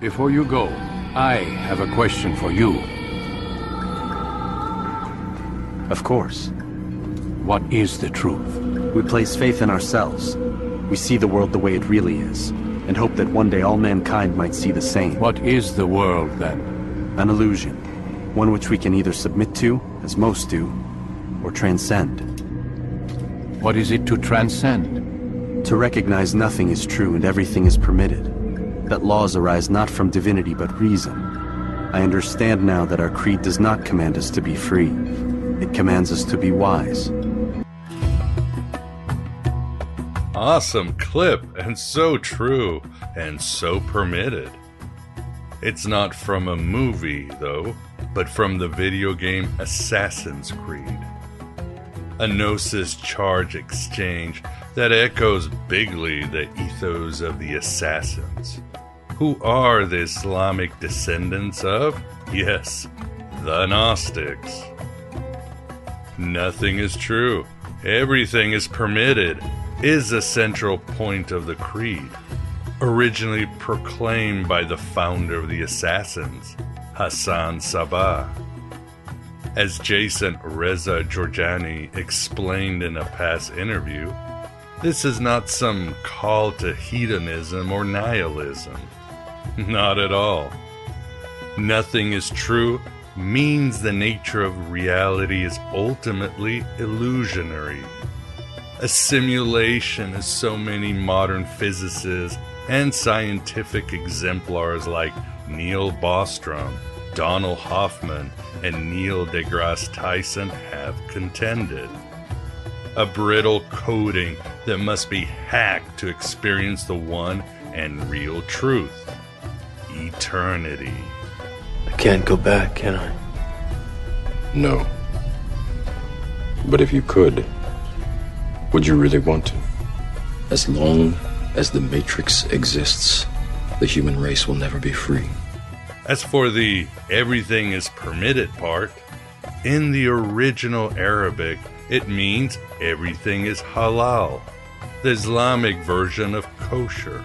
Before you go, I have a question for you. Of course. What is the truth? We place faith in ourselves. We see the world the way it really is, and hope that one day all mankind might see the same. What is the world, then? An illusion. One which we can either submit to, as most do, or transcend. What is it to transcend? To recognize nothing is true and everything is permitted. That laws arise not from divinity but reason. I understand now that our creed does not command us to be free. It commands us to be wise. Awesome clip, and so true, and so permitted. It's not from a movie, though, but from the video game Assassin's Creed. A Gnosis charge exchange that echoes bigly the ethos of the Assassins, who are the Islamic descendants of, yes, the Gnostics. Nothing is true, everything is permitted, is a central point of the creed, originally proclaimed by the founder of the Assassins, Hassan Sabah. As Jason Reza Jorjani explained in a past interview, this is not some call to hedonism or nihilism. Not at all. Nothing is true means the nature of reality is ultimately illusionary. A simulation, as so many modern physicists and scientific exemplars like Neil Bostrom, Donald Hoffman, and Neil deGrasse Tyson have contended. A brittle coating that must be hacked to experience the one and real truth eternity. I can't go back, can I? No. But if you could, would you really want to? As long as the Matrix exists, the human race will never be free. As for the everything is permitted part, in the original Arabic, it means everything is halal, the Islamic version of kosher.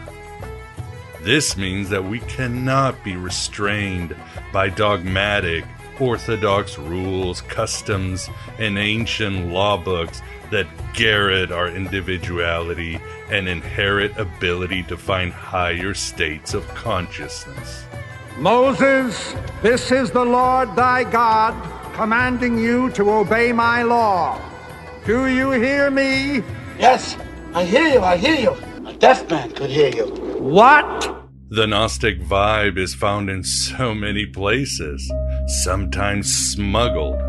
This means that we cannot be restrained by dogmatic, orthodox rules, customs, and ancient law books that garrot our individuality and inherent ability to find higher states of consciousness. Moses, this is the Lord thy God commanding you to obey my law. Do you hear me? Yes, I hear you, I hear you. A deaf man could hear you. What? The Gnostic vibe is found in so many places, sometimes smuggled.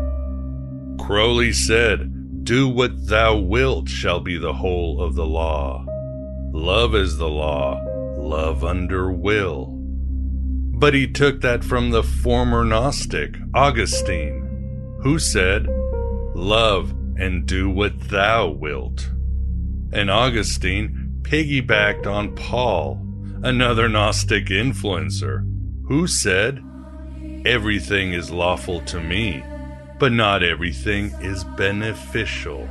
Crowley said, Do what thou wilt shall be the whole of the law. Love is the law, love under will. But he took that from the former Gnostic, Augustine, who said, Love and do what thou wilt. And Augustine piggybacked on Paul, another Gnostic influencer, who said, Everything is lawful to me, but not everything is beneficial.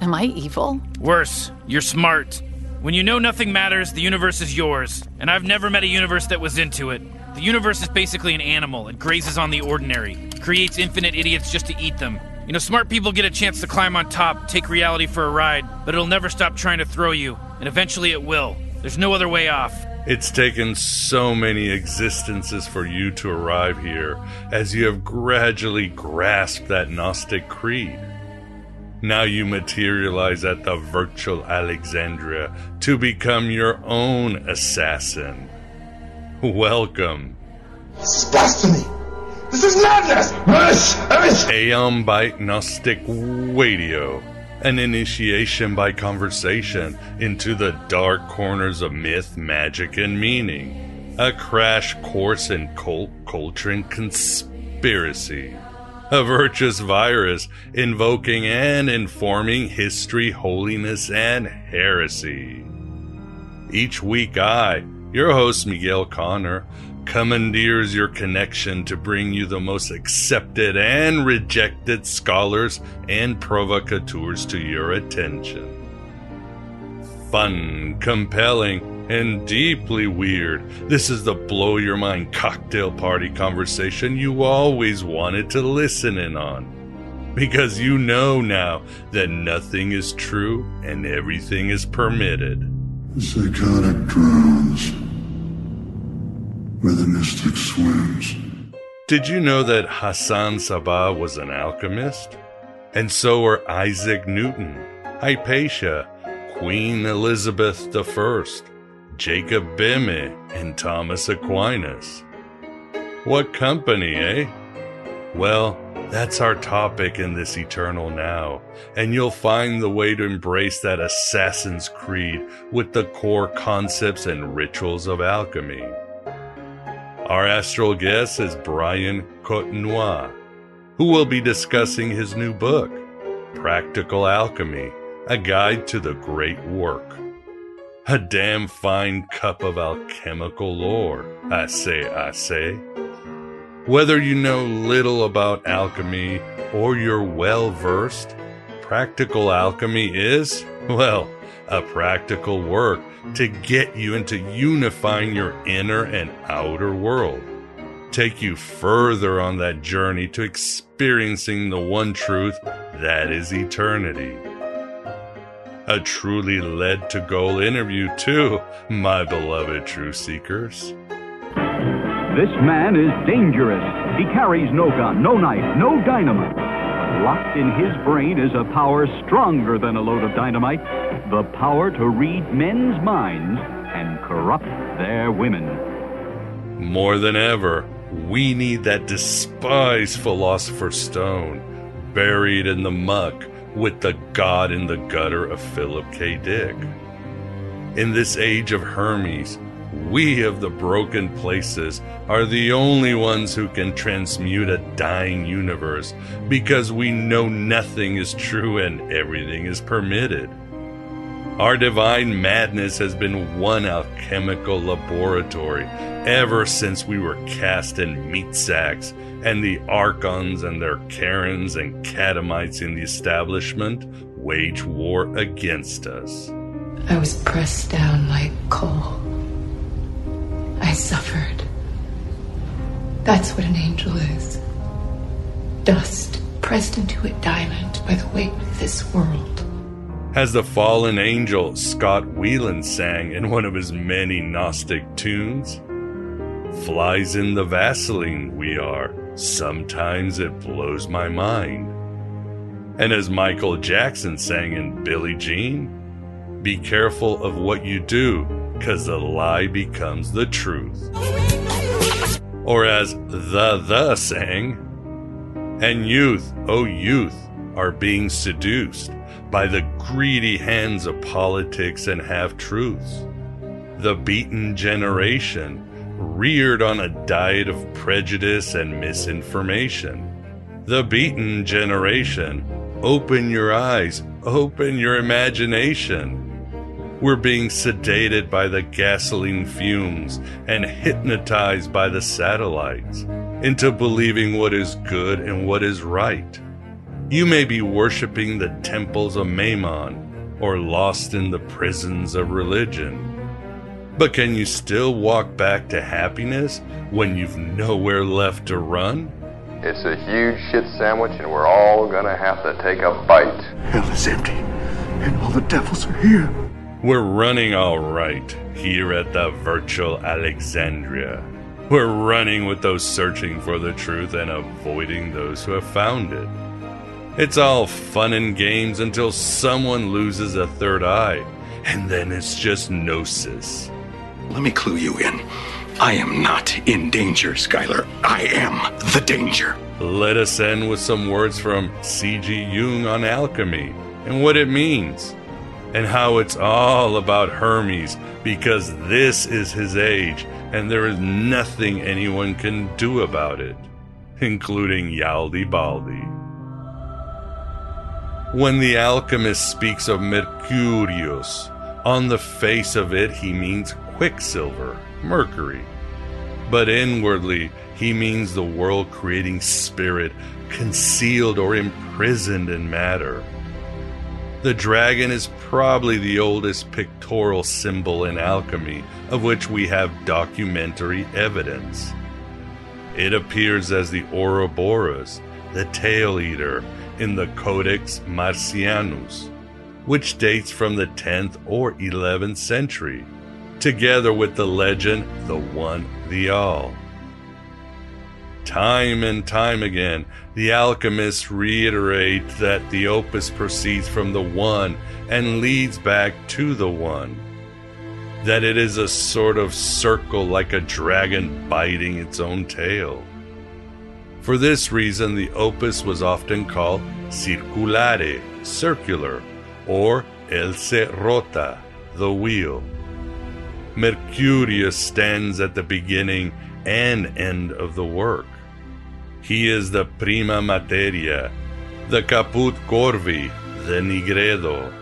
Am I evil? Worse, you're smart. When you know nothing matters, the universe is yours. And I've never met a universe that was into it. The universe is basically an animal. It grazes on the ordinary, creates infinite idiots just to eat them. You know, smart people get a chance to climb on top, take reality for a ride, but it'll never stop trying to throw you, and eventually it will. There's no other way off. It's taken so many existences for you to arrive here as you have gradually grasped that Gnostic creed. Now you materialize at the virtual Alexandria to become your own assassin. Welcome. This is blasphemy. This is madness. Aeon Byte Gnostic Radio, an initiation by conversation into the dark corners of myth, magic, and meaning. A crash course in cult culture and conspiracy. A virtuous virus invoking and informing history, holiness, and heresy. Each week, I, your host Miguel Connor, commandeers your connection to bring you the most accepted and rejected scholars and provocateurs to your attention. Fun, compelling, and deeply weird. This is the blow your mind cocktail party conversation you always wanted to listen in on. Because you know now that nothing is true and everything is permitted. Psychotic drowns where the mystic swims. Did you know that Hassan Sabah was an alchemist? And so were Isaac Newton, Hypatia, Queen Elizabeth I, Jacob Boehme, and Thomas Aquinas. What company, eh? Well, that's our topic in this eternal now, and you'll find the way to embrace that Assassin's Creed with the core concepts and rituals of alchemy. Our astral guest is Brian Cotnoir, who will be discussing his new book, Practical Alchemy A Guide to the Great Work. A damn fine cup of alchemical lore, I say, I say. Whether you know little about alchemy or you're well versed, practical alchemy is, well, a practical work to get you into unifying your inner and outer world. Take you further on that journey to experiencing the one truth that is eternity. A truly led to goal interview, too, my beloved true seekers. This man is dangerous. He carries no gun, no knife, no dynamite. Locked in his brain is a power stronger than a load of dynamite the power to read men's minds and corrupt their women. More than ever, we need that despised Philosopher's Stone buried in the muck with the God in the gutter of Philip K. Dick. In this age of Hermes, we of the broken places are the only ones who can transmute a dying universe because we know nothing is true and everything is permitted. Our divine madness has been one alchemical laboratory ever since we were cast in meat sacks and the archons and their Karens and catamites in the establishment wage war against us. I was pressed down like coal. I suffered. That's what an angel is dust pressed into a diamond by the weight of this world. As the fallen angel Scott Weiland sang in one of his many Gnostic tunes, Flies in the Vaseline we are, sometimes it blows my mind. And as Michael Jackson sang in Billie Jean, Be careful of what you do, cause the lie becomes the truth. Or as The The sang, And youth, oh youth, are being seduced by the greedy hands of politics and half truths. The beaten generation, reared on a diet of prejudice and misinformation. The beaten generation, open your eyes, open your imagination. We're being sedated by the gasoline fumes and hypnotized by the satellites into believing what is good and what is right. You may be worshiping the temples of Mammon or lost in the prisons of religion. But can you still walk back to happiness when you've nowhere left to run? It's a huge shit sandwich, and we're all gonna have to take a bite. Hell is empty, and all the devils are here. We're running all right here at the virtual Alexandria. We're running with those searching for the truth and avoiding those who have found it. It's all fun and games until someone loses a third eye, and then it's just gnosis. Let me clue you in. I am not in danger, Skylar. I am the danger. Let us end with some words from C.G. Jung on alchemy and what it means and how it's all about Hermes because this is his age and there is nothing anyone can do about it, including Yaldi Baldi. When the alchemist speaks of Mercurius, on the face of it he means quicksilver, mercury. But inwardly, he means the world creating spirit concealed or imprisoned in matter. The dragon is probably the oldest pictorial symbol in alchemy of which we have documentary evidence. It appears as the Ouroboros, the tail eater, in the Codex Marcianus, which dates from the 10th or 11th century, together with the legend the One, the All. Time and time again, the alchemists reiterate that the opus proceeds from the One and leads back to the One. That it is a sort of circle like a dragon biting its own tail. For this reason, the opus was often called circulare, circular, or else rota, the wheel. Mercurius stands at the beginning and end of the work. He is the prima materia, the caput corvi, the nigredo.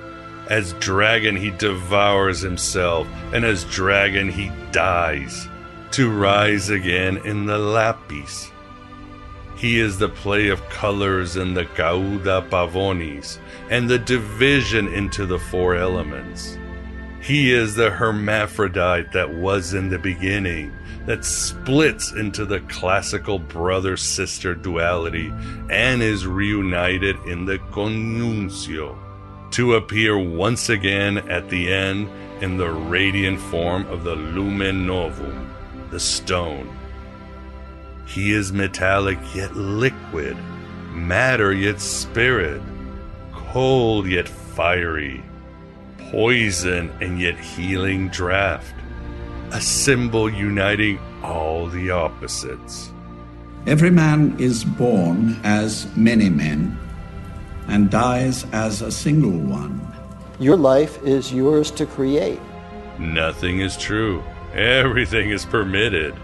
As dragon he devours himself, and as dragon he dies, to rise again in the lapis. He is the play of colors in the Cauda Pavonis, and the division into the four elements. He is the hermaphrodite that was in the beginning, that splits into the classical brother sister duality and is reunited in the coniunctio, to appear once again at the end in the radiant form of the lumen novum, the stone. He is metallic yet liquid, matter yet spirit, cold yet fiery, poison and yet healing draft, a symbol uniting all the opposites. Every man is born as many men and dies as a single one. Your life is yours to create. Nothing is true. Everything is permitted.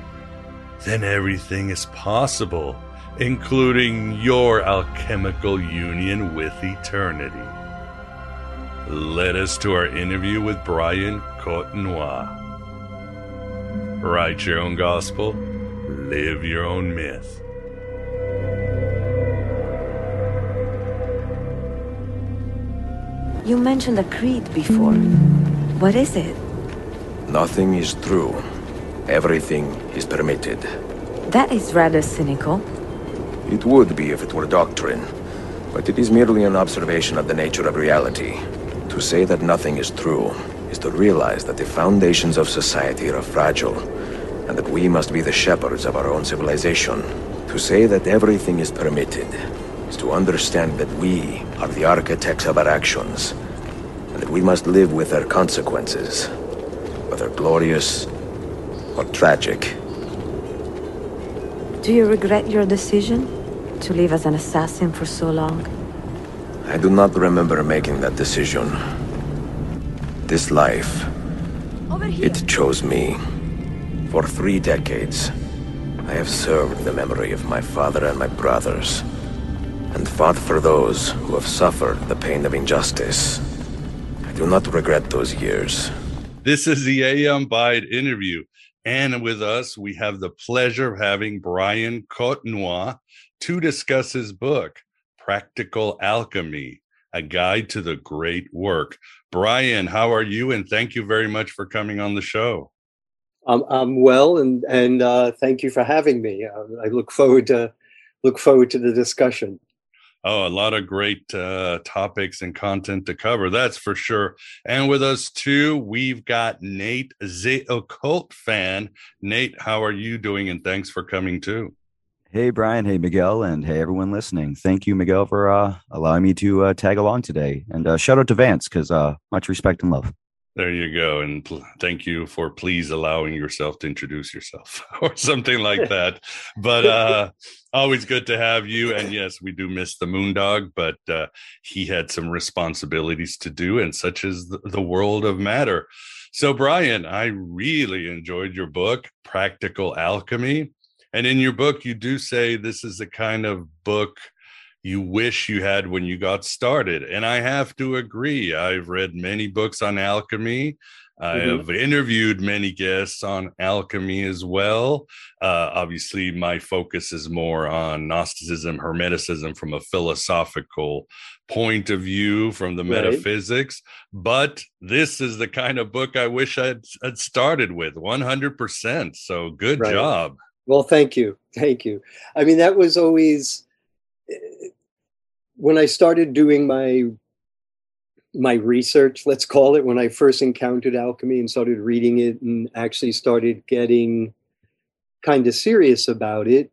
Then everything is possible, including your alchemical union with eternity led us to our interview with Brian Cotnoir. Write your own gospel, live your own myth. You mentioned a creed before. What is it? Nothing is true. Everything is permitted. That is rather cynical. It would be if it were doctrine, but it is merely an observation of the nature of reality. To say that nothing is true is to realize that the foundations of society are fragile, and that we must be the shepherds of our own civilization. To say that everything is permitted is to understand that we are the architects of our actions, and that we must live with their consequences, whether glorious or tragic. Do you regret your decision to live as an assassin for so long? I do not remember making that decision. This life, it chose me. For three decades, I have served the memory of my father and my brothers, and fought for those who have suffered the pain of injustice. I do not regret those years. This is the Aeon Byte interview. And with us, we have the pleasure of having Brian Cotnoir to discuss his book, Practical Alchemy A Guide to the Great Work. Brian, how are you? And thank you very much for coming on the show. I'm, I'm well, and and uh, thank you for having me. Uh, I look forward to look forward to the discussion. Oh, a lot of great uh, topics and content to cover. That's for sure. And with us too, we've got Nate, the occult fan. Nate, how are you doing? And thanks for coming too. Hey, Brian. Hey, Miguel. And hey, everyone listening. Thank you, Miguel, for uh, allowing me to uh, tag along today. And uh, shout out to Vance because uh, much respect and love. There you go. And pl- thank you for please allowing yourself to introduce yourself or something like that. but uh always good to have you. And yes, we do miss the Moondog, but uh he had some responsibilities to do, and such as the, the world of matter. So, Brian, I really enjoyed your book, Practical Alchemy. And in your book, you do say this is the kind of book you wish you had when you got started. And I have to agree. I've read many books on alchemy. I mm-hmm. have interviewed many guests on alchemy as well. Uh, obviously, my focus is more on Gnosticism, Hermeticism from a philosophical point of view, from the right. metaphysics. But this is the kind of book I wish I'd, I'd started with 100%. So good right. job. Well, thank you. Thank you. I mean, that was always eh, when I started doing my my research, let's call it, when I first encountered alchemy and started reading it and actually started getting kind of serious about it,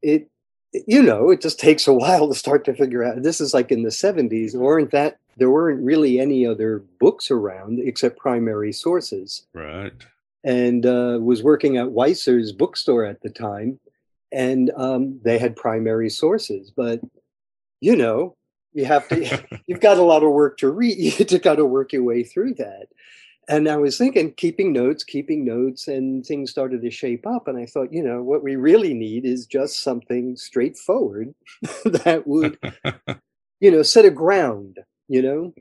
it you know, it just takes a while to start to figure out. This is like in the 70s, weren't that there weren't really any other books around except primary sources. Right. And uh, was working at Weiser's bookstore at the time, and um, they had primary sources, but you know, you have to, you've got a lot of work to read. You got to work your way through that. And I was thinking, keeping notes, keeping notes, and things started to shape up. And I thought, you know, what we really need is just something straightforward that would, you know, set a ground, you know,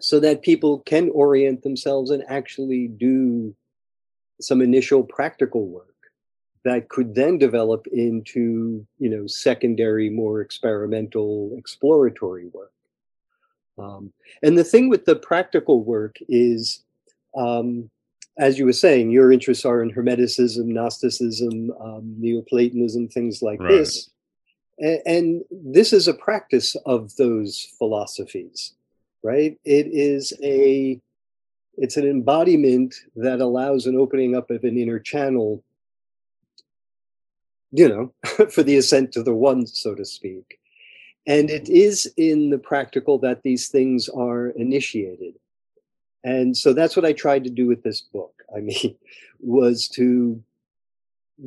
so that people can orient themselves and actually do some initial practical work that could then develop into you know secondary more experimental exploratory work. Um, and the thing with the practical work is um, as you were saying your interests are in hermeticism gnosticism um, neoplatonism things like right. this. And, and this is a practice of those philosophies right? It is a it's an embodiment that allows an opening up of an inner channel you know, for the ascent to the one, so to speak. And it mm-hmm. is in the practical that these things are initiated. And so that's what I tried to do with this book. I mean, was to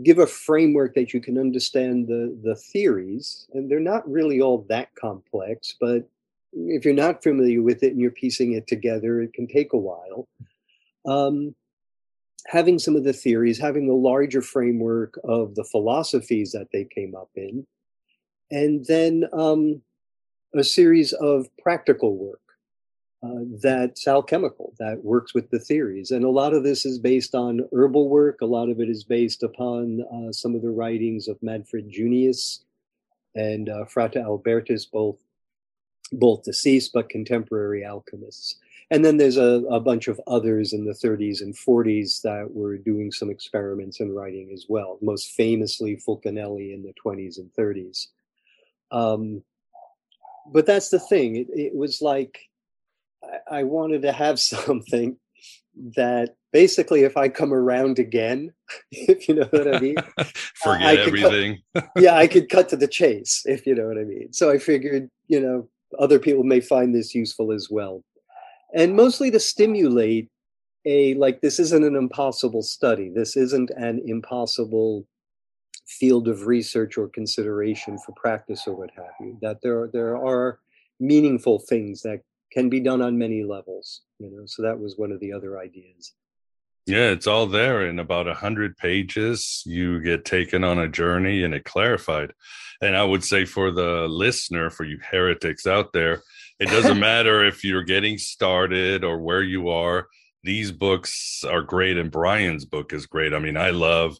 give a framework that you can understand the, the theories. And they're not really all that complex, but if you're not familiar with it and you're piecing it together, it can take a while. Um, having some of the theories, having the larger framework of the philosophies that they came up in, and then um, a series of practical work uh, that's alchemical, that works with the theories. And a lot of this is based on herbal work, a lot of it is based upon uh, some of the writings of Manfred Junius and uh, Frater Albertus, both both deceased but contemporary alchemists. And then there's a, a bunch of others in the 30s and 40s that were doing some experiments in writing as well, most famously Fulcanelli in the 20s and 30s. Um, but that's the thing. It, it was like I, I wanted to have something that basically if I come around again, if you know what I mean, forget I everything. Cut, yeah, I could cut to the chase, if you know what I mean. So I figured, you know, other people may find this useful as well. And mostly to stimulate a like this isn't an impossible study. This isn't an impossible field of research or consideration for practice or what have you that there there are meaningful things that can be done on many levels you know? So that was one of the other ideas yeah it's all there in about a hundred pages you get taken on a journey and it clarified and i would say for the listener for you heretics out there It doesn't matter if you're getting started or where you are. These books are great, and Brian's book is great. I mean, I love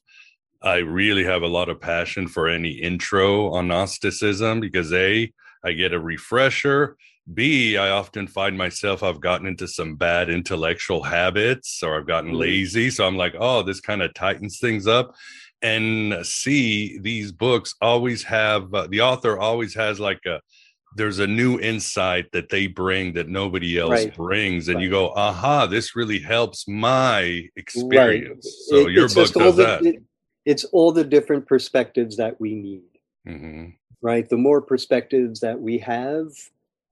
I really have a lot of passion for any intro on Gnosticism because A, I get a refresher. B, I often find myself I've gotten into some bad intellectual habits or I've gotten mm. lazy. So I'm like, oh, this kind of tightens things up. And C, these books always have uh, the author always has like a there's a new insight that they bring that nobody else right. brings and right. you go aha this really helps my experience right. so it, your book does the, that it, it's all the different perspectives that we need mm-hmm. right the more perspectives that we have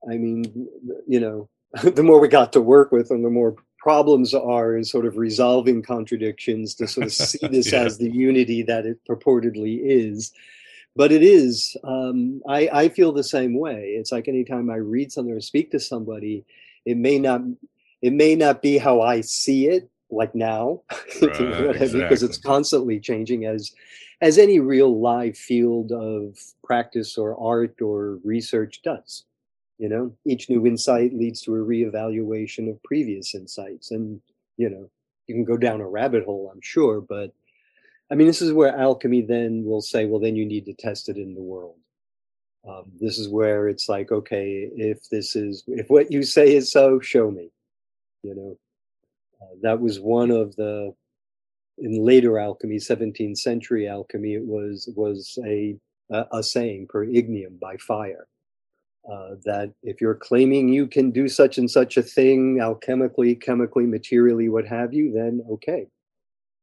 i mean you know the more we got to work with and the more problems are in sort of resolving contradictions to sort of see this yeah. as the unity that it purportedly is but it is um, I, I feel the same way it's like anytime i read something or speak to somebody it may not it may not be how i see it like now right, exactly. because it's constantly changing as as any real live field of practice or art or research does you know each new insight leads to a reevaluation of previous insights. And you know you can go down a rabbit hole i'm sure but i mean this is where alchemy then will say well then you need to test it in the world. Um, this is where it's like okay if this is if what you say is so show me you know? Uh, that was one of the in later alchemy, 17th century alchemy, it was was a a, a saying per ignem by fire. Uh, that if you're claiming you can do such and such a thing alchemically, chemically, materially, what have you, then okay.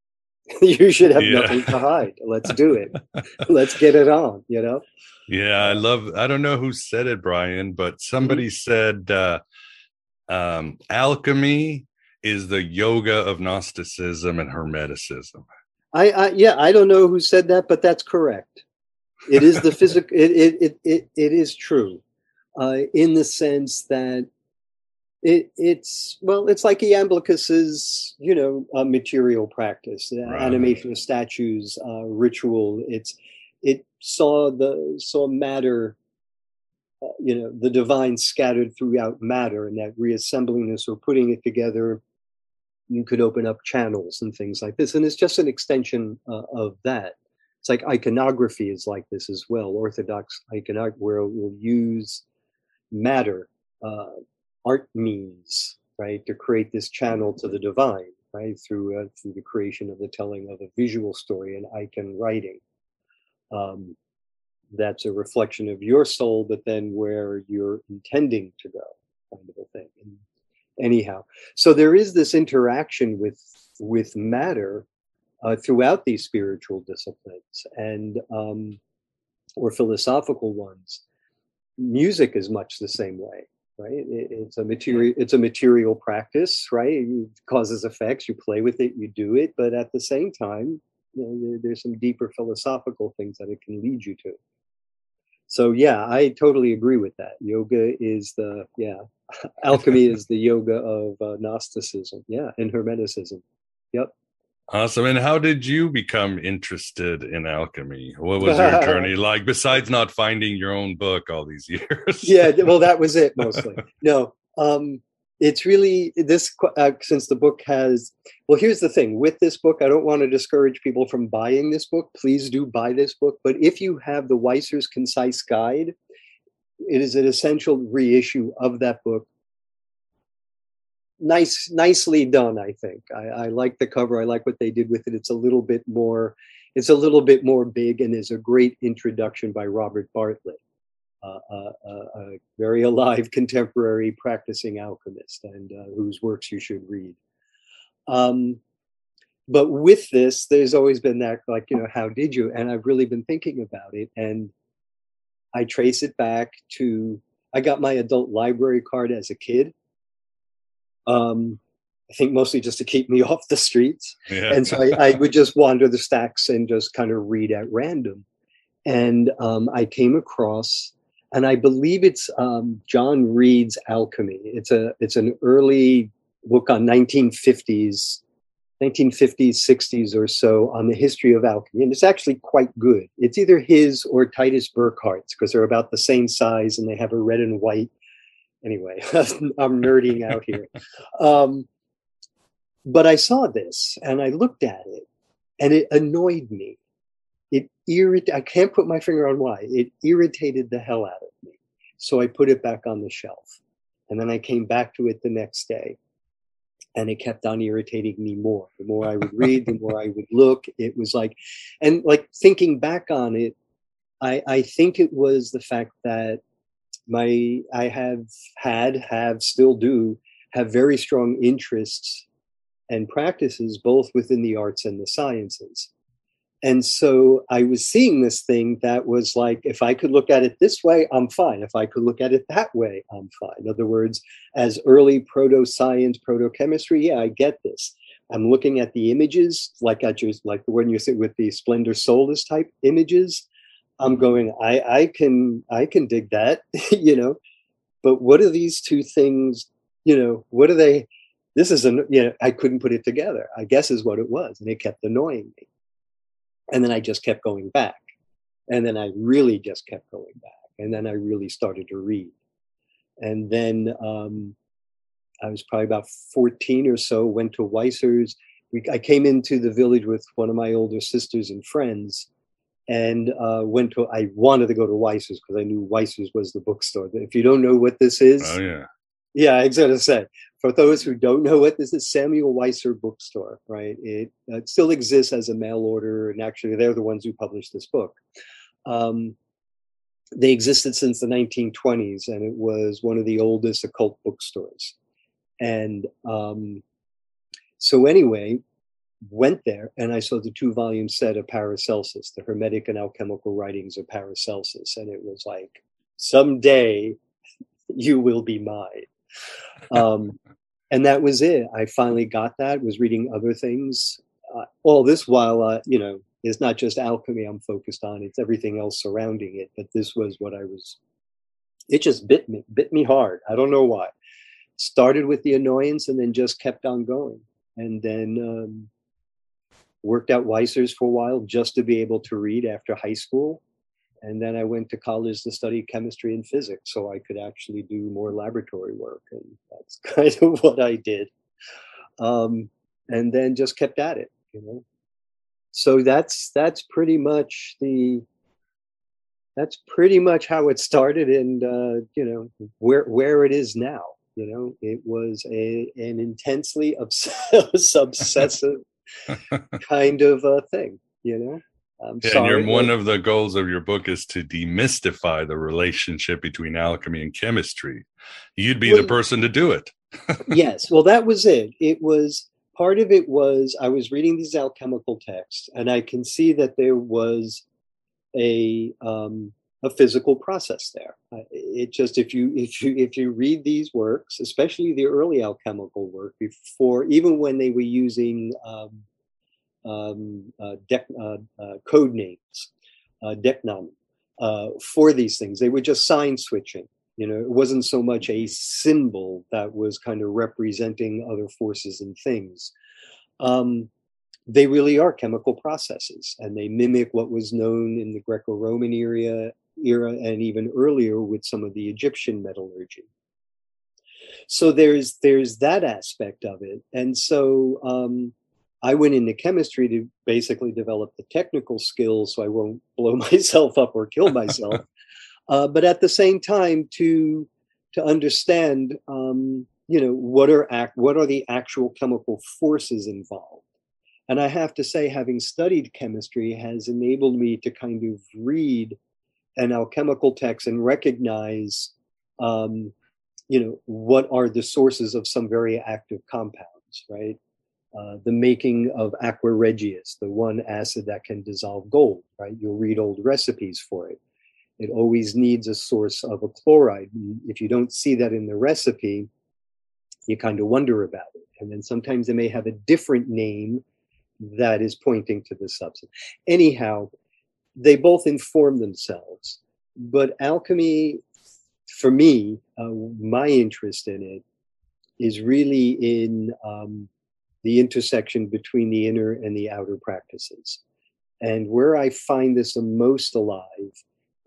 you should have yeah. nothing to hide. Let's do it. Let's get it on, you know? Yeah, I love I don't know who said it, Brian, but somebody mm-hmm. said uh um alchemy is the yoga of Gnosticism and Hermeticism. I, I yeah, I don't know who said that, but that's correct. It is the physical. It, it it it it is true, uh, in the sense that it it's well, it's like Iamblichus's you know uh, material practice, right. animation of statues, uh, ritual. It's it saw the saw matter uh, you know the divine scattered throughout matter and that reassembling this or putting it together you could open up channels and things like this and it's just an extension uh, of that it's like iconography is like this as well orthodox iconography where we'll use matter uh, art means right to create this channel to the divine right through uh, through the creation of the telling of a visual story and icon writing. Um, that's a reflection of your soul but then where you're intending to go kind of a thing and anyhow. So there is this interaction with with matter uh, throughout these spiritual disciplines and um, or philosophical ones music is much the same way right? It, it's a material it's a material practice right? It causes effects you play with it you do it but at the same time you know, there, there's some deeper philosophical things that it can lead you to. So yeah i totally agree with that. Yoga is the yeah alchemy is the yoga of uh, Gnosticism, yeah, and Hermeticism. Yep. Awesome. And how did you become interested in alchemy? What was your journey like besides not finding your own book all these years? yeah, well, that was it mostly. No, um, it's really this uh, since the book has. Well, here's the thing with this book, I don't want to discourage people from buying this book. Please do buy this book. But if you have the Weiser's Concise Guide, it is an essential reissue of that book nice nicely done i think. I, I, like the cover. I like what they did with it. It's a little bit more it's a little bit more big and is a great introduction by robert bartlett uh, uh, a very alive contemporary practicing alchemist and uh, whose works you should read. Um, but with this there's always been that like you know how did you? And i've really been thinking about it and I trace it back to I got my adult library card as a kid. Um, I think mostly just to keep me off the streets. Yeah. And so I, I, would just wander the stacks and just kind of read at random. And um, I came across, and I believe it's um, John Read's Alchemy. It's a it's an early book on 1950s 1950s, 60s or so on the history of alchemy. And it's actually quite good. It's either his or Titus Burckhardt's because they're about the same size and they have a red and white anyway, I'm nerding out here. Um, but I saw this and I looked at it and it annoyed me. It irritated, I can't put my finger on why. It irritated the hell out of me. So I put it back on the shelf. And then I came back to it the next day and it kept on irritating me more. The more I would read, the more I would look. It was like, and like thinking back on it, I, I think it was the fact that my I have had, have, still do have very strong interests and practices both within the arts and the sciences. And so I was seeing this thing that was like, if I could look at it this way, I'm fine. If I could look at it that way, I'm fine. In other words, as early proto science, proto chemistry, yeah, I get this. I'm looking at the images, like I just like the one you said with the splendor solis type images. I'm going, I, I can, I can dig that, you know. But what are these two things? You know, what are they? This is a, you know, I couldn't put it together. I guess is what it was, and it kept annoying me. And then I just kept going back. And then I really just kept going back. And then I really started to read. And then um, I was probably about 14 or so, went to Weiser's. We, I came into the village with one of my older sisters and friends and uh, went to, I wanted to go to Weiser's because I knew Weiser's was the bookstore. If you don't know what this is, oh, yeah. Yeah, I was to say, for those who don't know what this is, Samuel Weiser Bookstore, right? It, uh, it, still exists as a mail order, and actually, they're the ones who published this book. Um, they existed since the 1920s, and it was one of the oldest occult bookstores. And um, so, anyway, went there and I saw the two volume set of Paracelsus, the Hermetic and Alchemical Writings of Paracelsus. And it was like, someday you will be mine um, and that was it. I finally got that. Was reading other things. Uh, all this while, uh, you know, it's not just alchemy I'm focused on; it's everything else surrounding it. But this was what I was. It just bit me, bit me hard. I don't know why. Started with the annoyance, and then just kept on going. And then um, worked at Weiser's for a while just to be able to read after high school and then I went to college to study chemistry and physics so I could actually do more laboratory work. And that's kind of what I did. Um, and then just kept at it, you know. So that's that's pretty much the that's pretty much how it started and uh, you know where where it is now. You know, it was a an intensely obsessive kind of a thing, you know. I'm yeah, sorry, and one of the goals of your book is to demystify the relationship between alchemy and chemistry. You'd be well, the person to do it. yes, well, that was it. It was part of it was I was reading these alchemical texts, and I can see that there was a um, a physical process there. It just if you if you if you read these works, especially the early alchemical work, before even when they were using um, um, uh, uh, uh, code names, uh, decknamen, uh, for these things. They were just sign switching. You know, it wasn't so much a symbol that was kind of representing other forces and things. Um, they really are chemical processes, and they mimic what was known in the Greco-Roman era, era and even earlier with some of the Egyptian metallurgy. So there's there's that aspect of it, and so um, I went into chemistry to basically develop the technical skills so I won't blow myself up or kill myself. uh, but at the same time, to to understand, um, you know, what are act what are the actual chemical forces involved. And I have to say, having studied chemistry has enabled me to kind of read an alchemical texts and recognize, um, you know, what are the sources of some very active compounds, right? Uh, the making of aqua regius, the one acid that can dissolve gold, right? You'll read old recipes for it. It always needs a source of a chloride. If you don't see that in the recipe, you kind of wonder about it. And then sometimes they may have a different name that is pointing to the substance. Anyhow, they both inform themselves. But alchemy, for me, uh, my interest in it is really in um, the intersection between the inner and the outer practices. And where I find this the most alive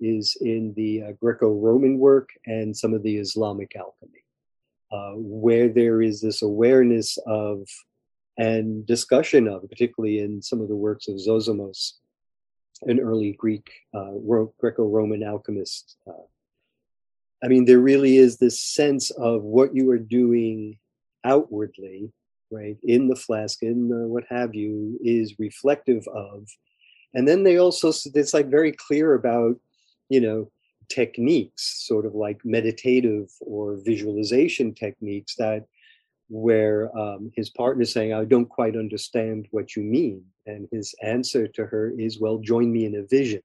is in the uh, Greco-Roman work and some of the Islamic alchemy, uh, where there is this awareness of and discussion of, particularly in some of the works of Zosimos, an early Greek uh, Greco-Roman alchemist. Uh, I mean, there really is this sense of what you are doing outwardly, right, in the flask, in the what have you, is reflective of. And then they also, it's like very clear about, you know, techniques, sort of like meditative or visualization techniques that where um, his partner is saying, I don't quite understand what you mean. And his answer to her is, Well, join me in a vision.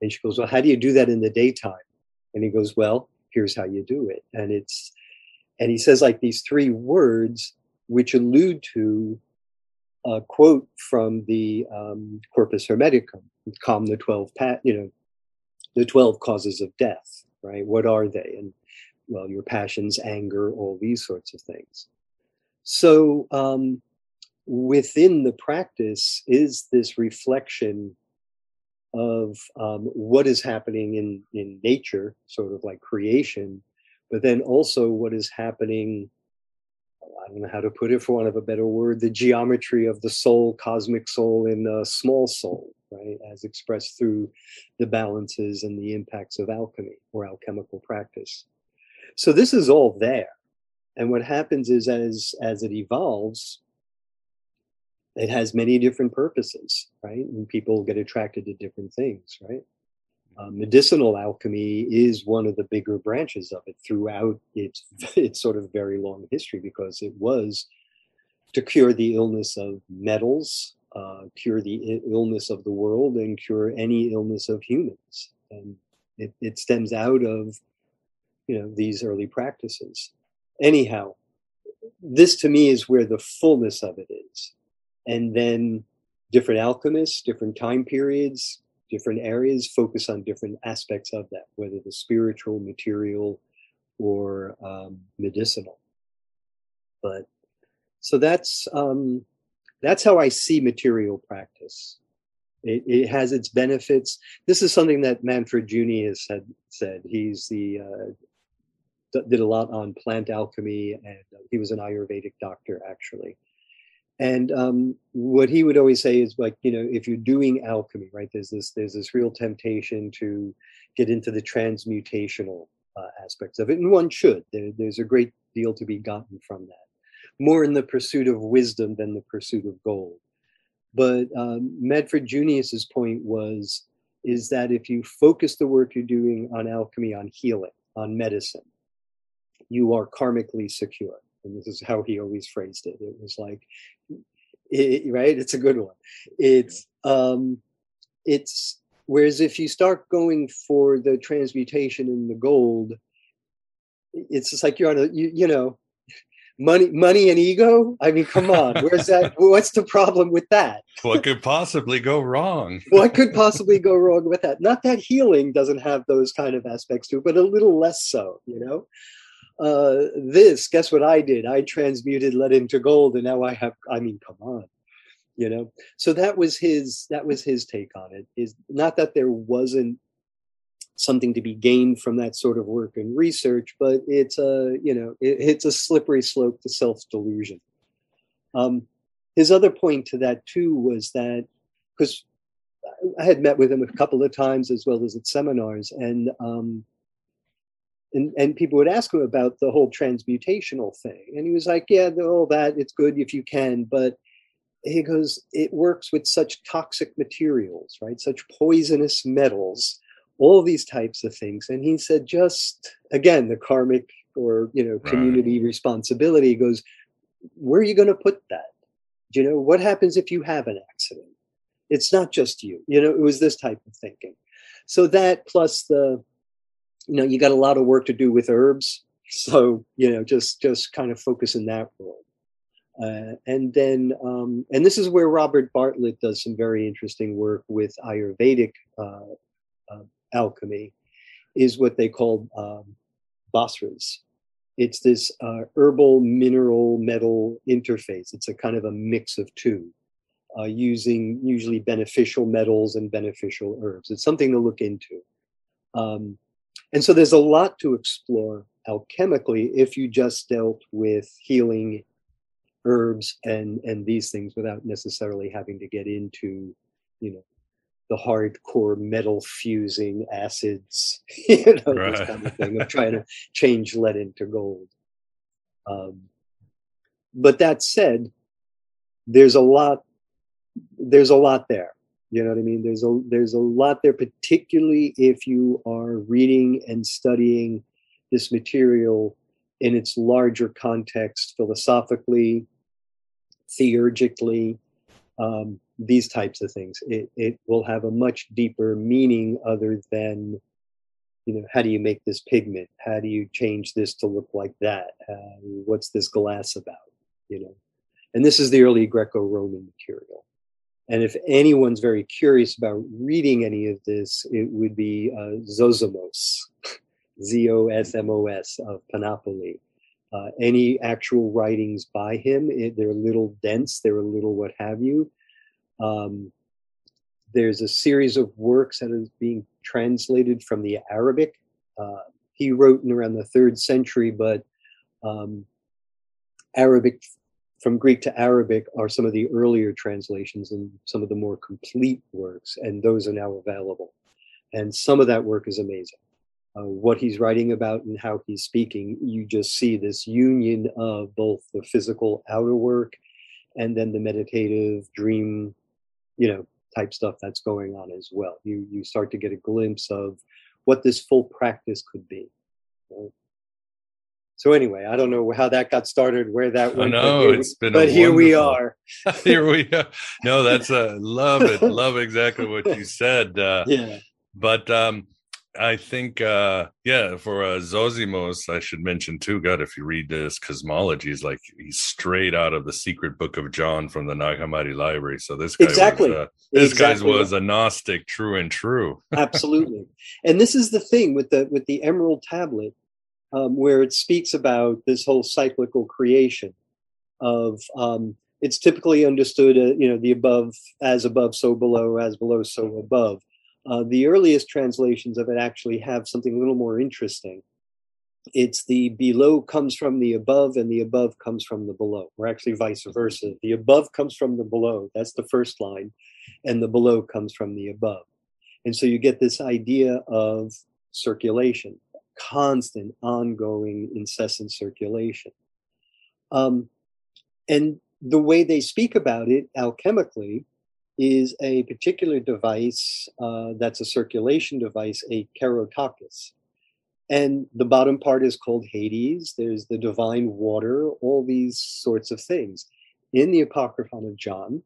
And she goes, Well, how do you do that in the daytime? And he goes, Well, here's how you do it. And it's, and he says like these three words which allude to a quote from the um, Corpus Hermeticum, calm the 12, pat, you know, the 12 causes of death, right? What are they? And well, your passions, anger, all these sorts of things. So um, within the practice is this reflection of um, what is happening in, in nature, sort of like creation, but then also what is happening. I don't know how to put it for want of a better word, the geometry of the soul, cosmic soul, in a small soul, right, as expressed through the balances and the impacts of alchemy or alchemical practice. So this is all there and what happens is as as it evolves it has many different purposes right? And people get attracted to different things right? Uh, medicinal alchemy is one of the bigger branches of it throughout its its sort of very long history because it was to cure the illness of metals uh, cure the illness of the world and cure any illness of humans. And it, it stems out of you know these early practices anyhow, this to me is where the fullness of it is. And then different alchemists, different time periods, different areas focus on different aspects of that, whether the spiritual, material, or um, medicinal. But so that's um, that's how I see material practice. It, it, has its benefits. This is something that Manfred Junius had said. He's the uh, did a lot on plant alchemy, and uh, he was an Ayurvedic doctor actually. And um, what he would always say is like, you know, if you're doing alchemy, right? There's this there's this real temptation to get into the transmutational uh, aspects of it, and one should. There, there's a great deal to be gotten from that. More in the pursuit of wisdom than the pursuit of gold. But um, Manfred Junius's point was is that if you focus the work you're doing on alchemy, on healing, on medicine, you are karmically secure. And this is how he always phrased it. It was like, it, right? It's a good one. It's, um, it's, whereas if you start going for the transmutation in the gold, it's just like you're on a, you, you know, money money and ego i mean come on where's that what's the problem with that what could possibly go wrong what could possibly go wrong with that not that healing doesn't have those kind of aspects to it but a little less so you know uh, this, guess what I did? I transmuted lead into gold, and now I have. I mean, come on, you know. So that was his. That was his take on it. Is not that there wasn't something to be gained from that sort of work and research, but it's a you know it, it's a slippery slope to self delusion. Um, his other point to that too was that because I had met with him a couple of times as well as at seminars, and um, and, and people would ask him about the whole transmutational thing. And he was like, yeah, all that, it's good if you can. But he goes, it works with such toxic materials, right? Such poisonous metals, all these types of things. And he said, just again, the karmic or, you know, community right. responsibility he goes, where are you going to put that? Do you know, what happens if you have an accident? It's not just you, you know, it was this type of thinking. So that plus the, you know you got a lot of work to do with herbs. So you know just just kind of focus in that world. Uh, and then um, and this is where robert bartlett does some very interesting work with ayurvedic uh, uh, alchemy is what they call um, bhasmas. It's this uh, herbal mineral metal interface. It's a kind of a mix of two uh, using usually beneficial metals and beneficial herbs. It's something to look into. Um, and so there's a lot to explore alchemically if you just dealt with healing herbs and and these things without necessarily having to get into you know the hardcore metal fusing acids you know right. this kind of thing of trying to change lead into gold um, but that said there's a lot there's a lot there you know what i mean? There's a there's a lot there particularly if you are reading and studying this material in its larger context philosophically theurgically um, these types of things. It, it will have a much deeper meaning other than you know how do you make this pigment? How do you change this to look like that? Uh, what's this glass about? You know? And this is the early greco-roman material and if anyone's very curious about reading any of this it would be uh, zosimos z-o-s-m-o-s of Panopolis uh, any actual writings by him it, they're a little dense they're a little what have you um, there's a series of works that is being translated from the Arabic. Uh, he wrote in around the third century, but um, Arabic from Greek to Arabic are some of the earlier translations and some of the more complete works, and those are now available. And some of that work is amazing. Uh, what he's writing about and how he's speaking, you just see this union of both the physical outer work and then the meditative dream you know type stuff that's going on as well you you start to get a glimpse of what this full practice could be right? So anyway i don't know how that got started where that went no it's been but here we are here we are no that's a love it love exactly what you said uh yeah but um I think, uh, yeah, for uh, Zosimos, I should mention too. God, if you read this cosmology, is like he's straight out of the Secret Book of John from the Nag Hammadi Library. So this guy exactly, was, uh, this exactly. guy was a Gnostic, true and true. Absolutely, and this is the thing with the with the Emerald Tablet, um, where it speaks about this whole cyclical creation of. Um, it's typically understood, uh, you know, the above as above, so below, as below, so above uh, the earliest translations of it actually have something a little more interesting. It's the below comes from the above and the above comes from the below, or actually vice versa. The above comes from the below, that's the first line, and the below comes from the above. And so you get this idea of circulation, constant, ongoing, incessant circulation. Um, and the way they speak about it alchemically is a particular device uh, that's a circulation device, a kerotakis. And the bottom part is called Hades. There's the divine water, all these sorts of things. In the Apocryphon of John,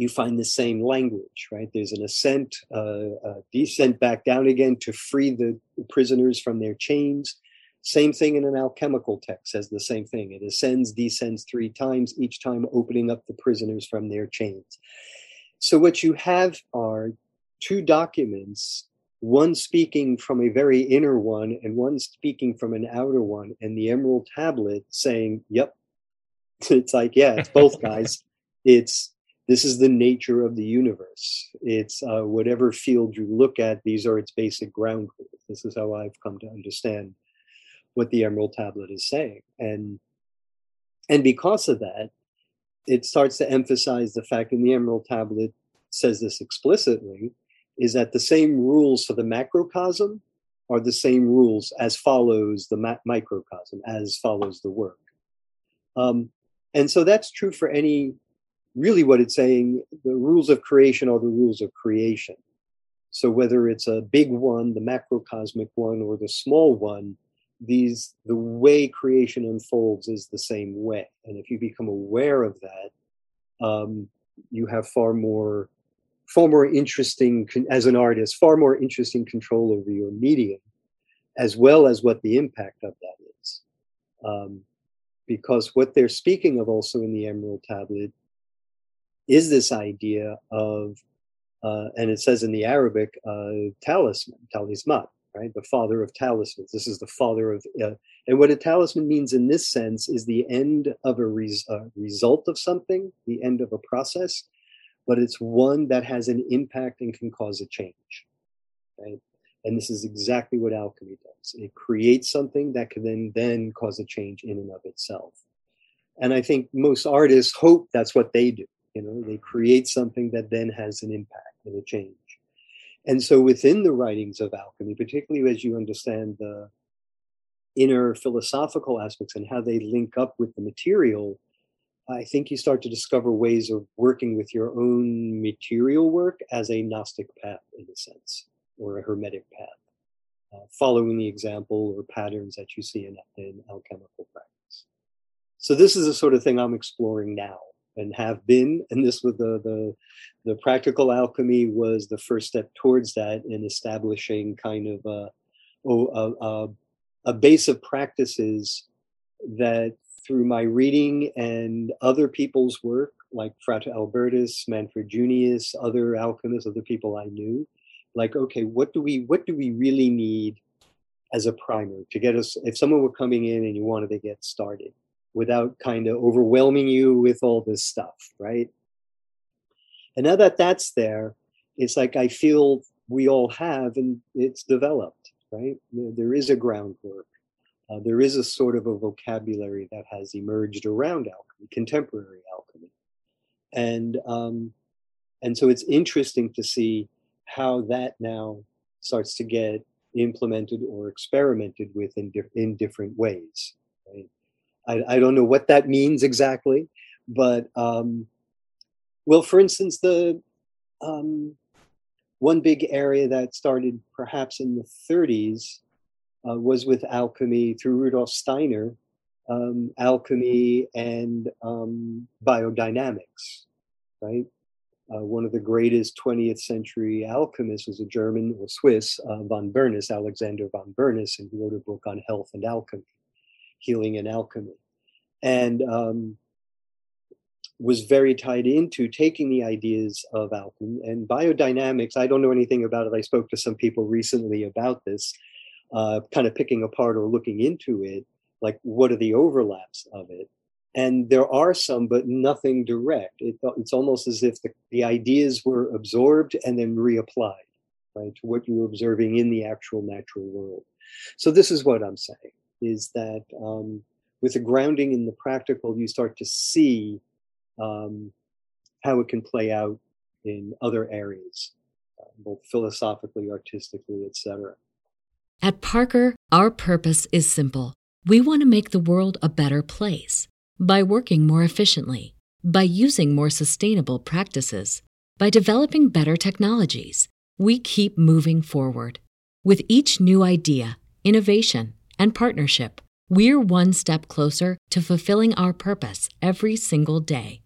you find the same language, right? There's an ascent, uh, a descent back down again to free the prisoners from their chains. Same thing in an alchemical text says the same thing. It ascends, descends three times, each time opening up the prisoners from their chains. So what you have are two documents, one speaking from a very inner one and one speaking from an outer one, and the Emerald Tablet saying, "Yep." It's like, yeah, it's both guys. it's this is the nature of the universe. It's uh, whatever field you look at; these are its basic ground rules. This is how I've come to understand what the Emerald Tablet is saying, and and because of that, it starts to emphasize the fact and the Emerald Tablet says this explicitly is that the same rules for the macrocosm are the same rules as follows the ma- microcosm, as follows the work. Um, and so that's true for any, really, what it's saying the rules of creation are the rules of creation. So whether it's a big one, the macrocosmic one, or the small one, these the way creation unfolds is the same way and if you become aware of that um, you have far more far more interesting as an artist far more interesting control over your medium as well as what the impact of that is um, because what they're speaking of also in the emerald tablet is this idea of uh, and it says in the arabic uh, talisman talisman right? The father of talismans. This is the father of, uh, and what a talisman means in this sense is the end of a res, result of something, the end of a process, but it's one that has an impact and can cause a change, right? And this is exactly what alchemy does. It creates something that can then, then cause a change in and of itself. And I think most artists hope that's what they do. You know, they create something that then has an impact and a change. And so within the writings of alchemy, particularly as you understand the inner philosophical aspects and how they link up with the material, I think you start to discover ways of working with your own material work as a Gnostic path, in a sense, or a Hermetic path, uh, following the example or patterns that you see in, in alchemical practice. So this is the sort of thing I'm exploring now and have been, and this was the the the practical alchemy was the first step towards that in establishing kind of a, a, a, base of practices that through my reading and other people's work, like Frater Albertus, Manfred Junius, other alchemists, other people I knew, like, okay, what do we what do we really need as a primer to get us if someone were coming in and you wanted to get started without kind of overwhelming you with all this stuff, right? And now that that's there, it's like I feel we all have, and it's developed, right? There is a groundwork uh, there is a sort of a vocabulary that has emerged around alchemy, contemporary alchemy, and um, and so it's interesting to see how that now starts to get implemented or experimented with in, di- in different ways. I, I don't know what that means exactly, but um, well, for instance, the um, one big area that started perhaps in the 30s uh, was with alchemy through Rudolf Steiner, um, alchemy and um, biodynamics, right? Uh, one of the greatest 20th century alchemists was a German or Swiss, uh, von Bernus, Alexander von Bernus, and he wrote a book on health and alchemy, healing and alchemy. And um, was very tied into taking the ideas of alchemy and biodynamics. I don't know anything about it. I spoke to some people recently about this uh, kind of picking apart or looking into it, like what are the overlaps of it? And there are some, but nothing direct. It, it's almost as if the, the ideas were absorbed and then reapplied, right, to what you were observing in the actual natural world. So this is what I'm saying: is that um, with a grounding in the practical, you start to see um, how it can play out in other areas, uh, both philosophically, artistically, etc. At Parker, our purpose is simple. We want to make the world a better place by working more efficiently, by using more sustainable practices, by developing better technologies. We keep moving forward. With each new idea, innovation, and partnership, we're one step closer to fulfilling our purpose every single day.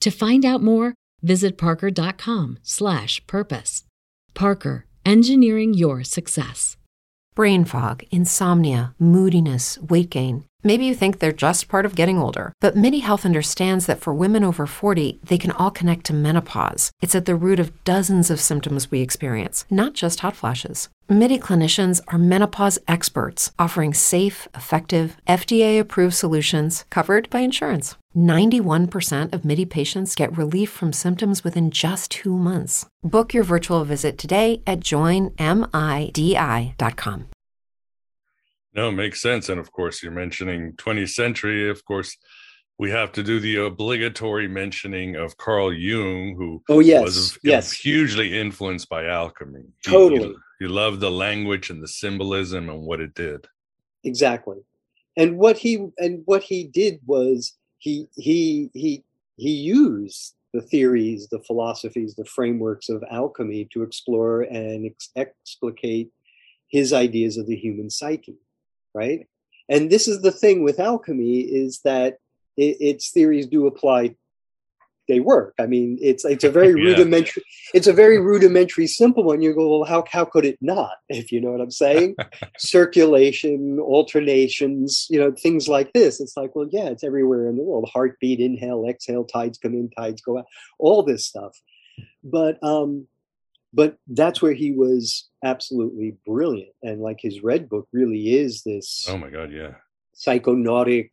To find out more, visit parker.com/purpose. Parker, engineering your success brain fog, insomnia, moodiness, weight gain. Maybe you think they're just part of getting older, but MIDI Health understands that for women over 40, they can all connect to menopause. It's at the root of dozens of symptoms we experience, not just hot flashes. MIDI clinicians are menopause experts, offering safe, effective, FDA approved solutions covered by insurance. 91% of MIDI patients get relief from symptoms within just two months. Book your virtual visit today at joinmidi.com. No, makes sense. And of course, you're mentioning 20th century. Of course, we have to do the obligatory mentioning of Carl Jung, who oh yes, was yes. hugely influenced by alchemy. Totally, he, he, loved the language and the symbolism and what it did. Exactly, and what he and what he did was he he he he used the theories, the philosophies, the frameworks of alchemy to explore and ex- explicate his ideas of the human psyche right? And this is the thing with alchemy is that it, its theories do apply. They work. I mean, it's it's a very yeah. rudimentary. It's a very rudimentary, simple one. You go, well, how how could it not? If you know what I'm saying, circulation, alternations, you know, things like this. It's like, well, yeah, it's everywhere in the world. Heartbeat, inhale, exhale, tides come in, tides go out, all this stuff. But um, but that's where he was absolutely brilliant and like his red book really is this oh my god yeah psychonautic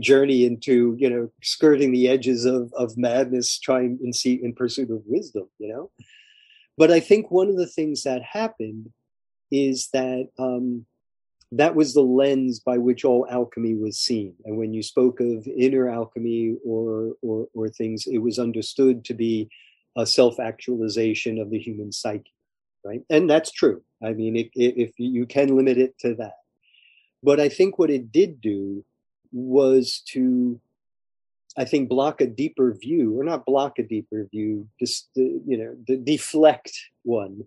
journey into you know skirting the edges of of madness trying and see in pursuit of wisdom you know but i think one of the things that happened is that um, that was the lens by which all alchemy was seen. And when you spoke of inner alchemy or, or, or things, it was understood to be a self actualization of the human psyche, right? And that's true. I mean, it, if you can limit it to that. But I think what it did do was to, I think, block a deeper view, or not block a deeper view, just, you know, deflect one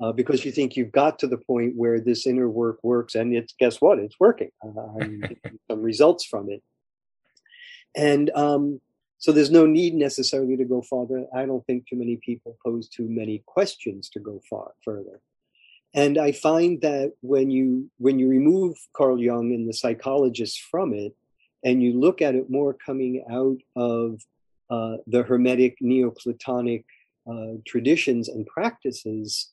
uh, because you think you've got to the point where this inner work works, and it's guess what? It's working. Uh, I'm some results from it, and um, so there's no need necessarily to go farther. I don't think too many people pose too many questions to go far further. And I find that when you when you remove Carl Jung and the psychologists from it, and you look at it more coming out of uh, the Hermetic Neoplatonic uh, traditions and practices,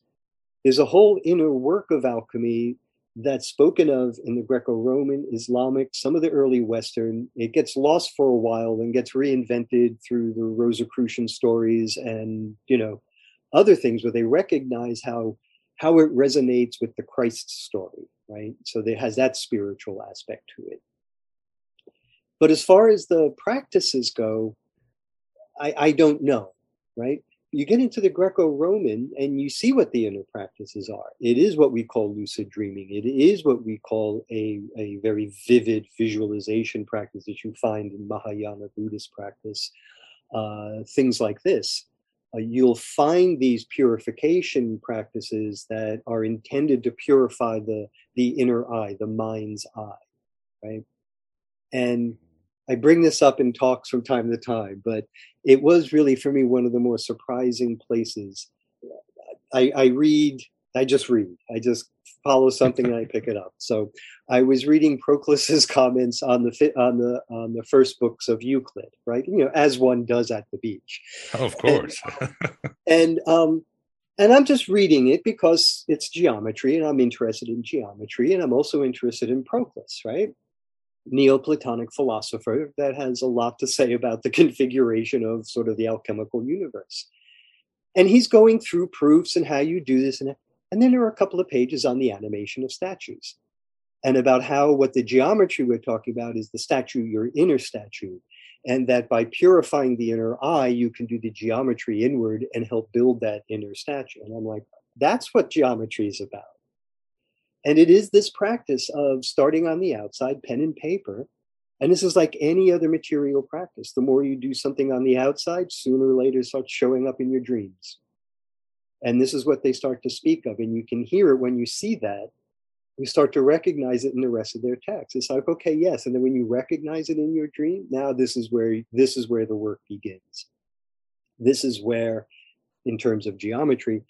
there's a whole inner work of alchemy that's spoken of in the Greco-Roman, Islamic, some of the early Western. It gets lost for a while and gets reinvented through the Rosicrucian stories and you know other things where they recognize how how it resonates with the Christ story, right? So it has that spiritual aspect to it. But as far as the practices go, I, I don't know, right? you get into the Greco-Roman and you see what the inner practices are. It is what we call lucid dreaming. It is what we call a, a very vivid visualization practice that you find in Mahayana Buddhist practice. Uh, things like this. Uh, you'll find these purification practices that are intended to purify the the inner eye, the mind's eye, right? And I bring this up in talks from time to time, but it was really for me one of the more surprising places. I, I read, I just read, I just follow something and I pick it up. So I was reading Proclus's comments on the on the on the first books of Euclid, right? You know, as one does at the beach. Of course. and, and um, and I'm just reading it because it's geometry, and I'm interested in geometry, and I'm also interested in Proclus, right? Neoplatonic philosopher that has a lot to say about the configuration of sort of the alchemical universe. And he's going through proofs and how you do this. And, and then there are a couple of pages on the animation of statues and about how what the geometry we're talking about is the statue, your inner statue. And that by purifying the inner eye, you can do the geometry inward and help build that inner statue. And I'm like, that's what geometry is about. And it is this practice of starting on the outside, pen and paper. And this is like any other material practice. The more you do something on the outside, sooner or later starts showing up in your dreams. And this is what they start to speak of. And you can hear it when you see that. You start to recognize it in the rest of their text. It's like, okay, yes. And then when you recognize it in your dream, now this is where this is where the work begins. This is where, in terms of geometry,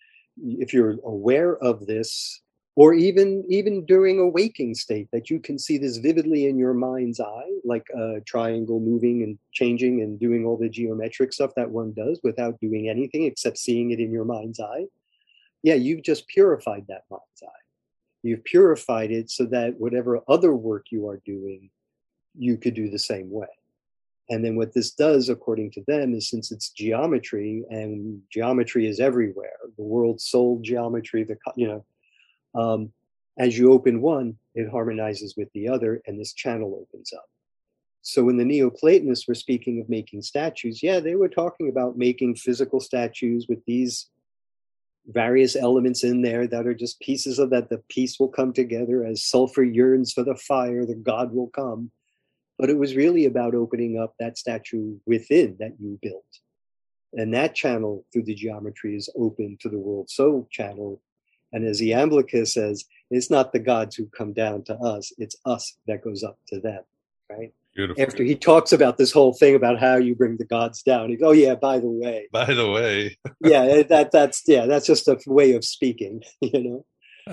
if you're aware of this or even even during a waking state that you can see this vividly in your mind's eye like a triangle moving and changing and doing all the geometric stuff that one does without doing anything except seeing it in your mind's eye. Yeah you've just purified that mind's eye. You've purified it so that whatever other work you are doing you could do the same way. And then what this does according to them is since it's geometry and geometry is everywhere the world's soul geometry the you know um, as you open one, it harmonizes with the other, and this channel opens up. So when the Neoplatonists were speaking of making statues, yeah, they were talking about making physical statues with these various elements in there that are just pieces of that. The piece will come together as sulfur yearns for the fire, the God will come. But it was really about opening up that statue within that you built. And that channel through the geometry is open to the world soul channel and as Iamblichus says, it's not the gods who come down to us, it's us that goes up to them, right? Beautiful. After he talks about this whole thing about how you bring the gods down, he goes, "Oh yeah, by the way." By the way. yeah, that that's yeah, that's just a way of speaking, you know.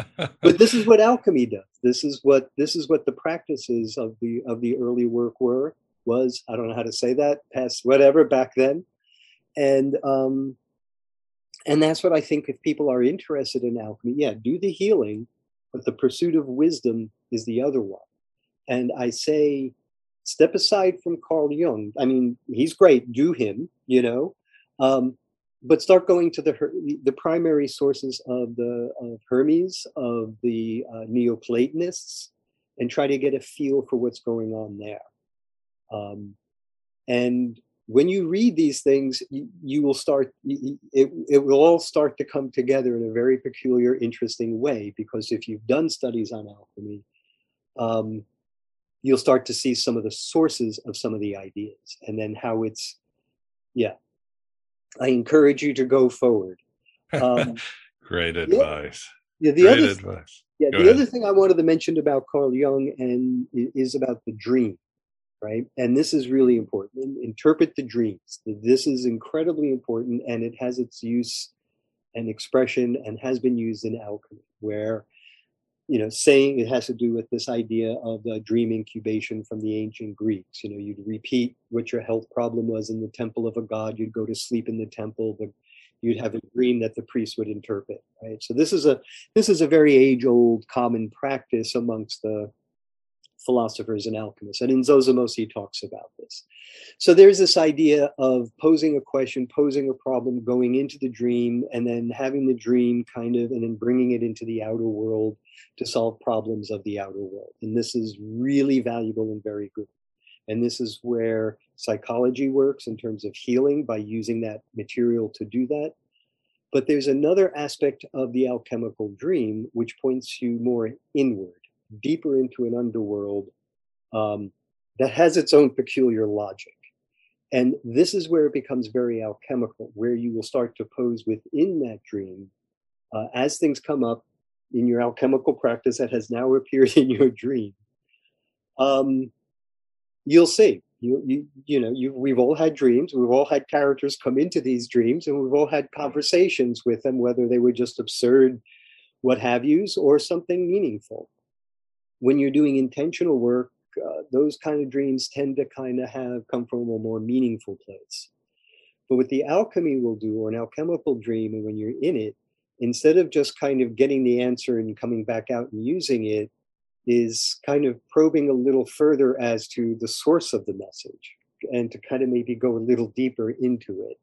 but this is what alchemy does. This is what this is what the practices of the of the early work were was. I don't know how to say that past whatever back then, and um, and that's what I think if people are interested in alchemy, yeah, do the healing, but the pursuit of wisdom is the other one. And I say, step aside from Carl Jung. I mean, he's great, do him, you know. Um, but start going to the the primary sources of the of Hermes, of the uh, Neoplatonists, and try to get a feel for what's going on there. Um, and when you read these things, you, you will start. It, it will all start to come together in a very peculiar, interesting way. Because if you've done studies on alchemy, um, you'll start to see some of the sources of some of the ideas, and then how it's, yeah, I encourage you to go forward. Um, Great advice. Yeah, the Great other, advice. Yeah, Go the ahead. other thing I wanted to mention about Carl Jung and is about the dream, right? And this is really important. Interpret the dreams. This is incredibly important, and it has its use and expression, and has been used in alchemy, where you know, saying it has to do with this idea of the dream incubation from the ancient Greeks. You know, you'd repeat what your health problem was in the temple of a god, you'd go to sleep in the temple, but you'd have a dream that the priest would interpret, right? So this is a this is a very age-old common practice amongst the philosophers and alchemists. And in Zosimus, he talks about this. So there's this idea of posing a question, posing a problem, going into the dream, and then having the dream kind of, and then bringing it into the outer world to solve problems of the outer world. And this is really valuable and very good. And this is where psychology works in terms of healing by using that material to do that. But there's another aspect of the alchemical dream which points you more inward, deeper into an underworld um, that has its own peculiar logic. And this is where it becomes very alchemical, where you will start to pose within that dream uh, as things come up in your alchemical practice that has now appeared in your dream. Um, you'll see. You, you, you know, you, we've all had dreams. We've all had characters come into these dreams, and we've all had conversations with them, whether they were just absurd, what have yous, or something meaningful. When you're doing intentional work, uh, those kind of dreams tend to kind of have come from a more meaningful place. But what the alchemy will do, or an alchemical dream, and when you're in it, instead of just kind of getting the answer and coming back out and using it, is kind of probing a little further as to the source of the message and to kind of maybe go a little deeper into it.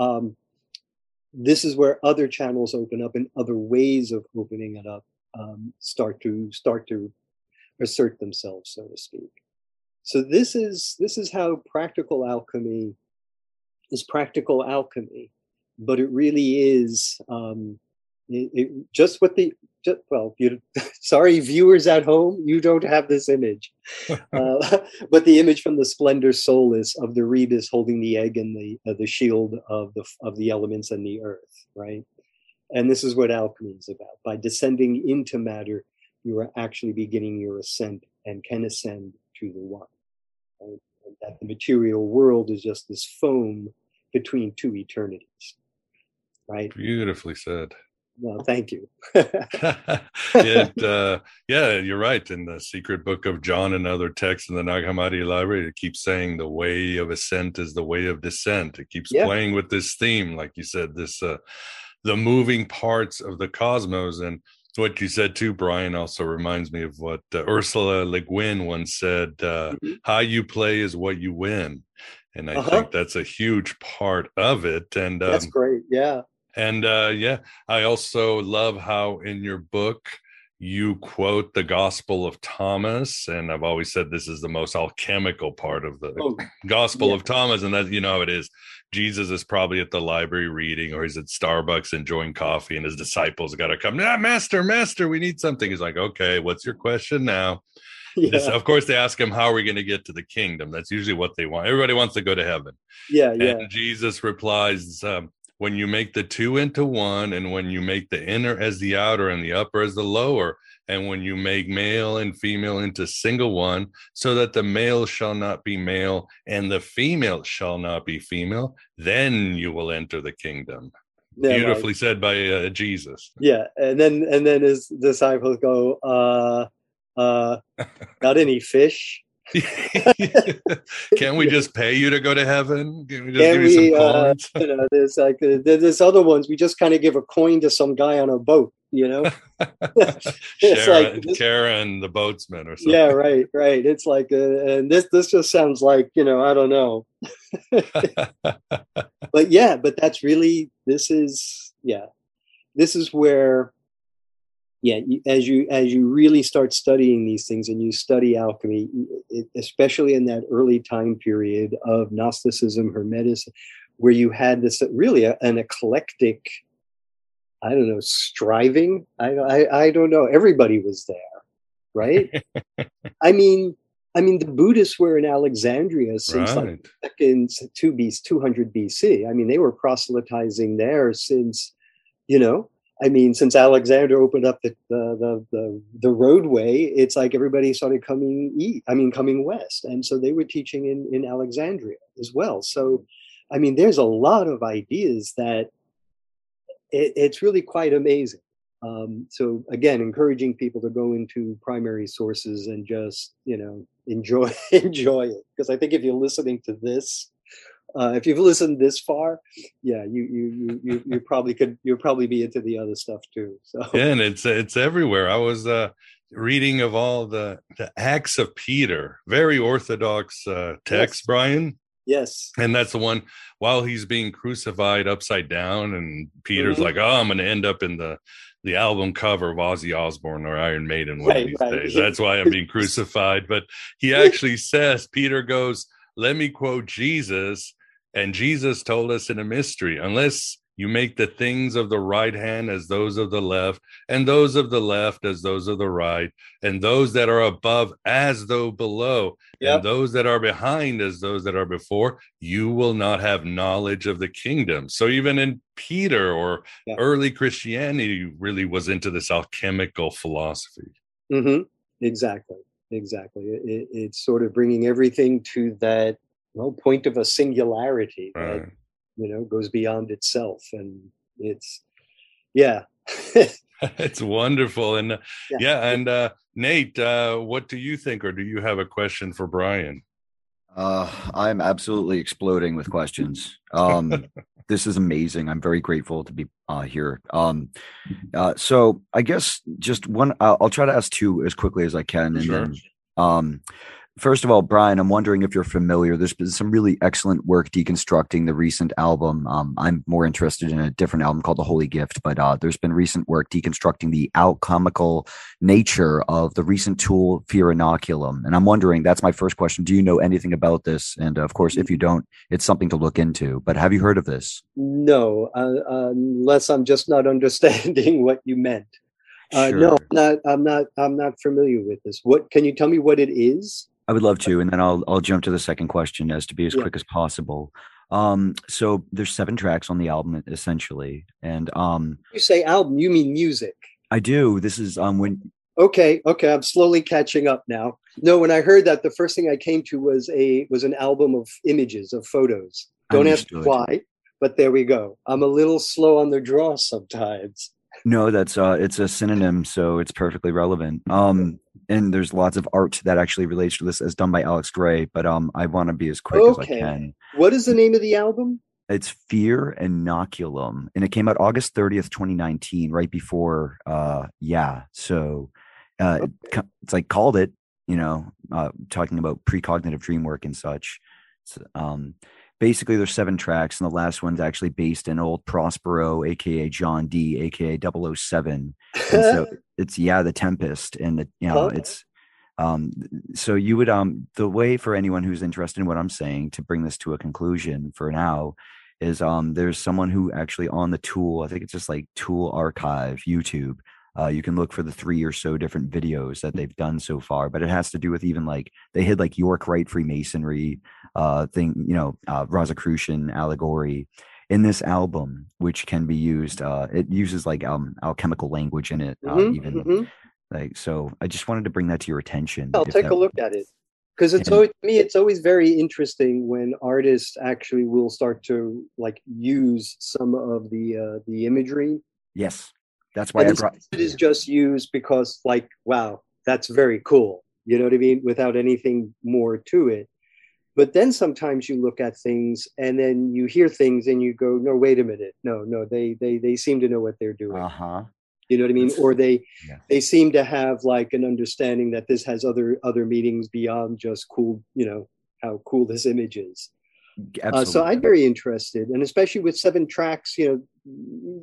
Um, this is where other channels open up and other ways of opening it up um, start to start to assert themselves, so to speak. So this is this is how practical alchemy is practical alchemy, but it really is um, it, it, just what the just, well, you, sorry, viewers at home, you don't have this image, uh, but the image from the Splendor Solis of the rebis holding the egg and the uh, the shield of the of the elements and the earth, right? And this is what alchemy is about. By descending into matter, you are actually beginning your ascent and can ascend to the one. Right? That the material world is just this foam between two eternities, right? Beautifully said. Well, thank you. it, uh, yeah, you're right. In the secret book of John and other texts in the Nag Hammadi library, it keeps saying the way of ascent is the way of descent. It keeps Yeah. playing with this theme, like you said, this uh, the moving parts of the cosmos. And what you said too, Brian, also reminds me of what uh, Ursula Le Guin once said: uh, "How you play is what you win." And I Mm-hmm. Uh-huh. think that's a huge part of it. And um, That's great. Yeah. and uh, yeah, I also love how in your book you quote the Gospel of Thomas, and I've always said this is the most alchemical part of the Oh, Gospel yeah. of Thomas, and that you know how it is. Jesus is probably at the library reading, or he's at Starbucks enjoying coffee, and his disciples got to come. Ah, master, master, we need something. He's like, okay, what's your question now? This- of course, they ask him, how are we going to get to the kingdom? That's usually what they want. Everybody wants to go to heaven. Yeah. Yeah. Jesus replies, um, when you make the two into one, and when you make the inner as the outer and the upper as the lower, and when you make male and female into single one, so that the male shall not be male and the female shall not be female, then you will enter the kingdom. Yeah, right. Beautifully said by uh, Jesus. Yeah, and then and then his disciples go, uh, uh, got any fish? Can we just pay you to go to heaven? Can we just Can give you we, some uh, you know, there's like there's other ones. We just kind of give a coin to some guy on a boat. you know it's like this, Charon the boatsman or something. Yeah, right, right. It's like, uh, and this this just sounds like you know, I don't know. but yeah, but that's really this is yeah, this is where yeah, as you as you really start studying these things and you study alchemy, it, especially in that early time period of Gnosticism, Hermeticism, where you had this really a, an eclectic I don't know, striving. I, I, I don't know. Everybody was there, right? I mean, I mean, the Buddhists were in Alexandria since right. like second two B, two hundred BC. I mean, they were proselytizing there since, you know, I mean, since Alexander opened up the the the the, roadway, it's like everybody started coming east. I mean, coming west, and so they were teaching in in Alexandria as well. So, I mean, there's a lot of ideas that it, it's really quite amazing. Um, so again, encouraging people to go into primary sources and just you know enjoy enjoy it because I think if you're listening to this, uh, if you've listened this far, yeah, you you you you, probably could you'll probably be into the other stuff too. So yeah, and it's it's everywhere. I was uh, reading of all the the Acts of Peter, very orthodox uh, text, yes. Brian. Yes. And that's the one while he's being crucified upside down, and Peter's mm-hmm. like, "Oh, I'm going to end up in the the album cover of Ozzy Osbourne or Iron Maiden one right, of these right. days. That's why I'm being crucified." But he actually says, Peter goes, "Let me quote Jesus." And Jesus told us in a mystery, unless you make the things of the right hand as those of the left, and those of the left as those of the right, and those that are above as though below, yep. and those that are behind as those that are before. You will not have knowledge of the kingdom. So even in Peter or yep. early Christianity, really was into this alchemical philosophy. Mm-hmm. Exactly. Exactly. It, it's sort of bringing everything to that well point of a singularity. Right. That, you know goes beyond itself and it's yeah it's wonderful and uh, yeah, yeah and uh nate uh what do you think or do you have a question for brian uh i'm absolutely exploding with questions. Um this is amazing. I'm very grateful to be uh here. Um uh so i guess just one i'll try to ask two as quickly as i can and sure. then um First of all, Brian, I'm wondering if you're familiar. There's been some really excellent work deconstructing the recent album. Um, I'm more interested in a different album called The Holy Gift, but uh, there's been recent work deconstructing the alchemical nature of the recent tool Fear Inoculum. And I'm wondering, that's my first question. Do you know anything about this? And of course, if you don't, it's something to look into. But have you heard of this? No, uh, unless I'm just not understanding what you meant. Uh, sure. No, I'm not. I'm not. I'm not familiar with this. What can you tell me? What it is? I would love to, and then I'll I'll jump to the second question as to be as yeah. quick as possible. Um, so there's seven tracks on the album essentially, and um, you say album, you mean music? I do. This is um when. Okay, okay, I'm slowly catching up now. No, when I heard that, the first thing I came to was a was an album of images of photos. Don't ask why, but there we go. I'm a little slow on the draw sometimes. No, that's uh it's a synonym, so it's perfectly relevant. Um and there's lots of art that actually relates to this as done by Alex Grey, but um I want to be as quick okay. as I can. What is the name of the album? It's Fear Inoculum, and it came out August 30th, 2019, right before uh yeah. So uh okay. it's like called it, you know, uh talking about precognitive dream work and such. So, um basically there's seven tracks and the last one's actually based in old prospero aka john Dee aka 007 and so it's yeah the tempest and the, you know it's um so you would um the way for anyone who's interested in what i'm saying to bring this to a conclusion for now is um there's someone who actually on the tool i think it's just like tool archive youtube uh, you can look for the three or so different videos that they've done so far, but it has to do with even like they hit like York Rite Freemasonry uh, thing, you know, uh, Rosicrucian allegory in this album, which can be used. Uh, it uses like um, alchemical language in it, uh, mm-hmm, even mm-hmm. like so. I just wanted to bring that to your attention. I'll take that, a look at it because it's and, always to me it's always very interesting when artists actually will start to like use some of the uh, the imagery. Yes that's why and I brought it is just used because like wow that's very cool you know what I mean without anything more to it but then sometimes you look at things and then you hear things and you go no wait a minute no no they they they seem to know what they're doing uh-huh You know what I mean? Or they Yeah. they seem to have like an understanding that this has other other meanings beyond just cool. You know how cool this image is. Uh, so I'm very interested, and especially with seven tracks, you know,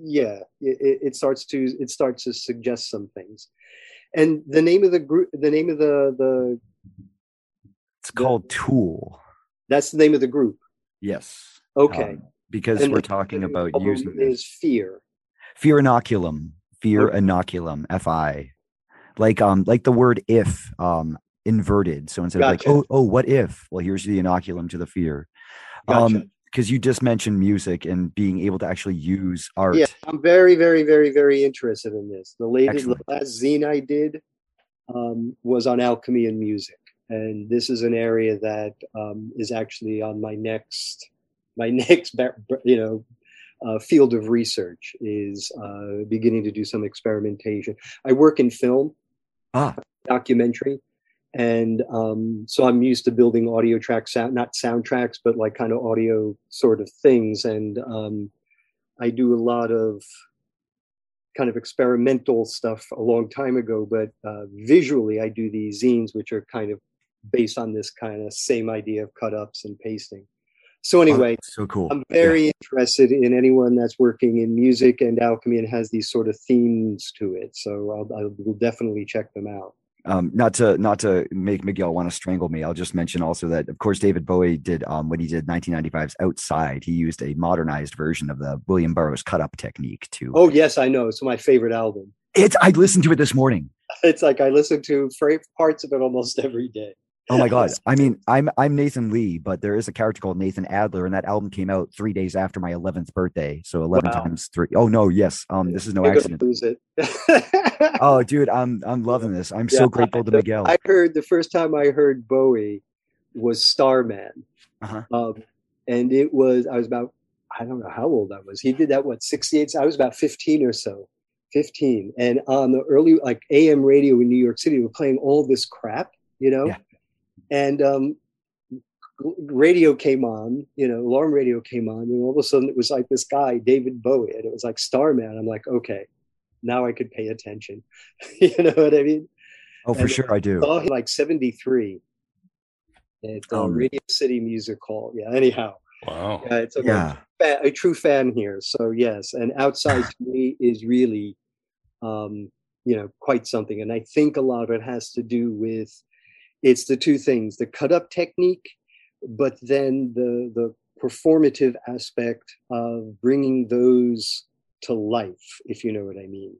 yeah, it, it- it starts to it starts to suggest some things. And the name of the group, the name of the the It's called Tool. that's the name of the group. Yes. Okay. Um, because And we're the talking about album using this. is fear. fear inoculum fear inoculum fi like um like the word if um inverted so instead Gotcha. of like oh oh what if well here's the inoculum to the fear Gotcha. um because you just mentioned music and being able to actually use art Yeah, I'm very, very, very, very interested in this. The latest, the last zine I did um, was on alchemy and music, and this is an area that um, is actually on my next, my next, you know, uh, field of research is uh, beginning to do some experimentation. I work in film, ah documentary, and um, so I'm used to building audio tracks, sound, not soundtracks, but like kind of audio sort of things, and um, I do a lot of kind of experimental stuff a long time ago, but uh, visually I do these zines, which are kind of based on this kind of same idea of cut ups and pasting. So anyway, so cool I'm very interested in anyone that's working in music and alchemy and has these sort of themes to it. So I'll, I will definitely check them out. Um not to not to make miguel want to strangle me i'll just mention also that of course david bowie did um when he did 1995's outside he used a modernized version of the william burroughs cut up technique to Oh yes, I know. It's my favorite album. it's i listened to it this morning It's like I listen to parts of it almost every day. Oh my god! I mean, I'm I'm Nathan Lee, but there is a character called Nathan Adler, and that album came out three days after my 11th birthday. So 11 Wow. times three. Oh no, yes. Um, this is no You're accident. lose it. Oh, dude, I'm I'm loving this. I'm so grateful to Miguel. I heard the first time I heard Bowie was Starman. Uh-huh. Um, and it was, I was about, I don't know how old I was. He did that, what, 68? I was about 15 or so. 15. And on the early, like AM radio in New York City, were playing all this crap, you know? And um, radio came on, you know, alarm radio came on, and all of a sudden it was like this guy, David Bowie, and it was like Starman. I'm like, okay, now I could pay attention. you know what I mean? Oh, for And sure I do. Saw him like 73 at Um, Radio City Music Hall. Yeah, anyhow. Wow. Yeah, it's a, Yeah. fa- a true fan here. So, yes, and outside to me is really, um, you know, quite something. And I think a lot of it has to do with it's the two things the cut up technique, but then the, the performative aspect of bringing those to life, if you know what I mean.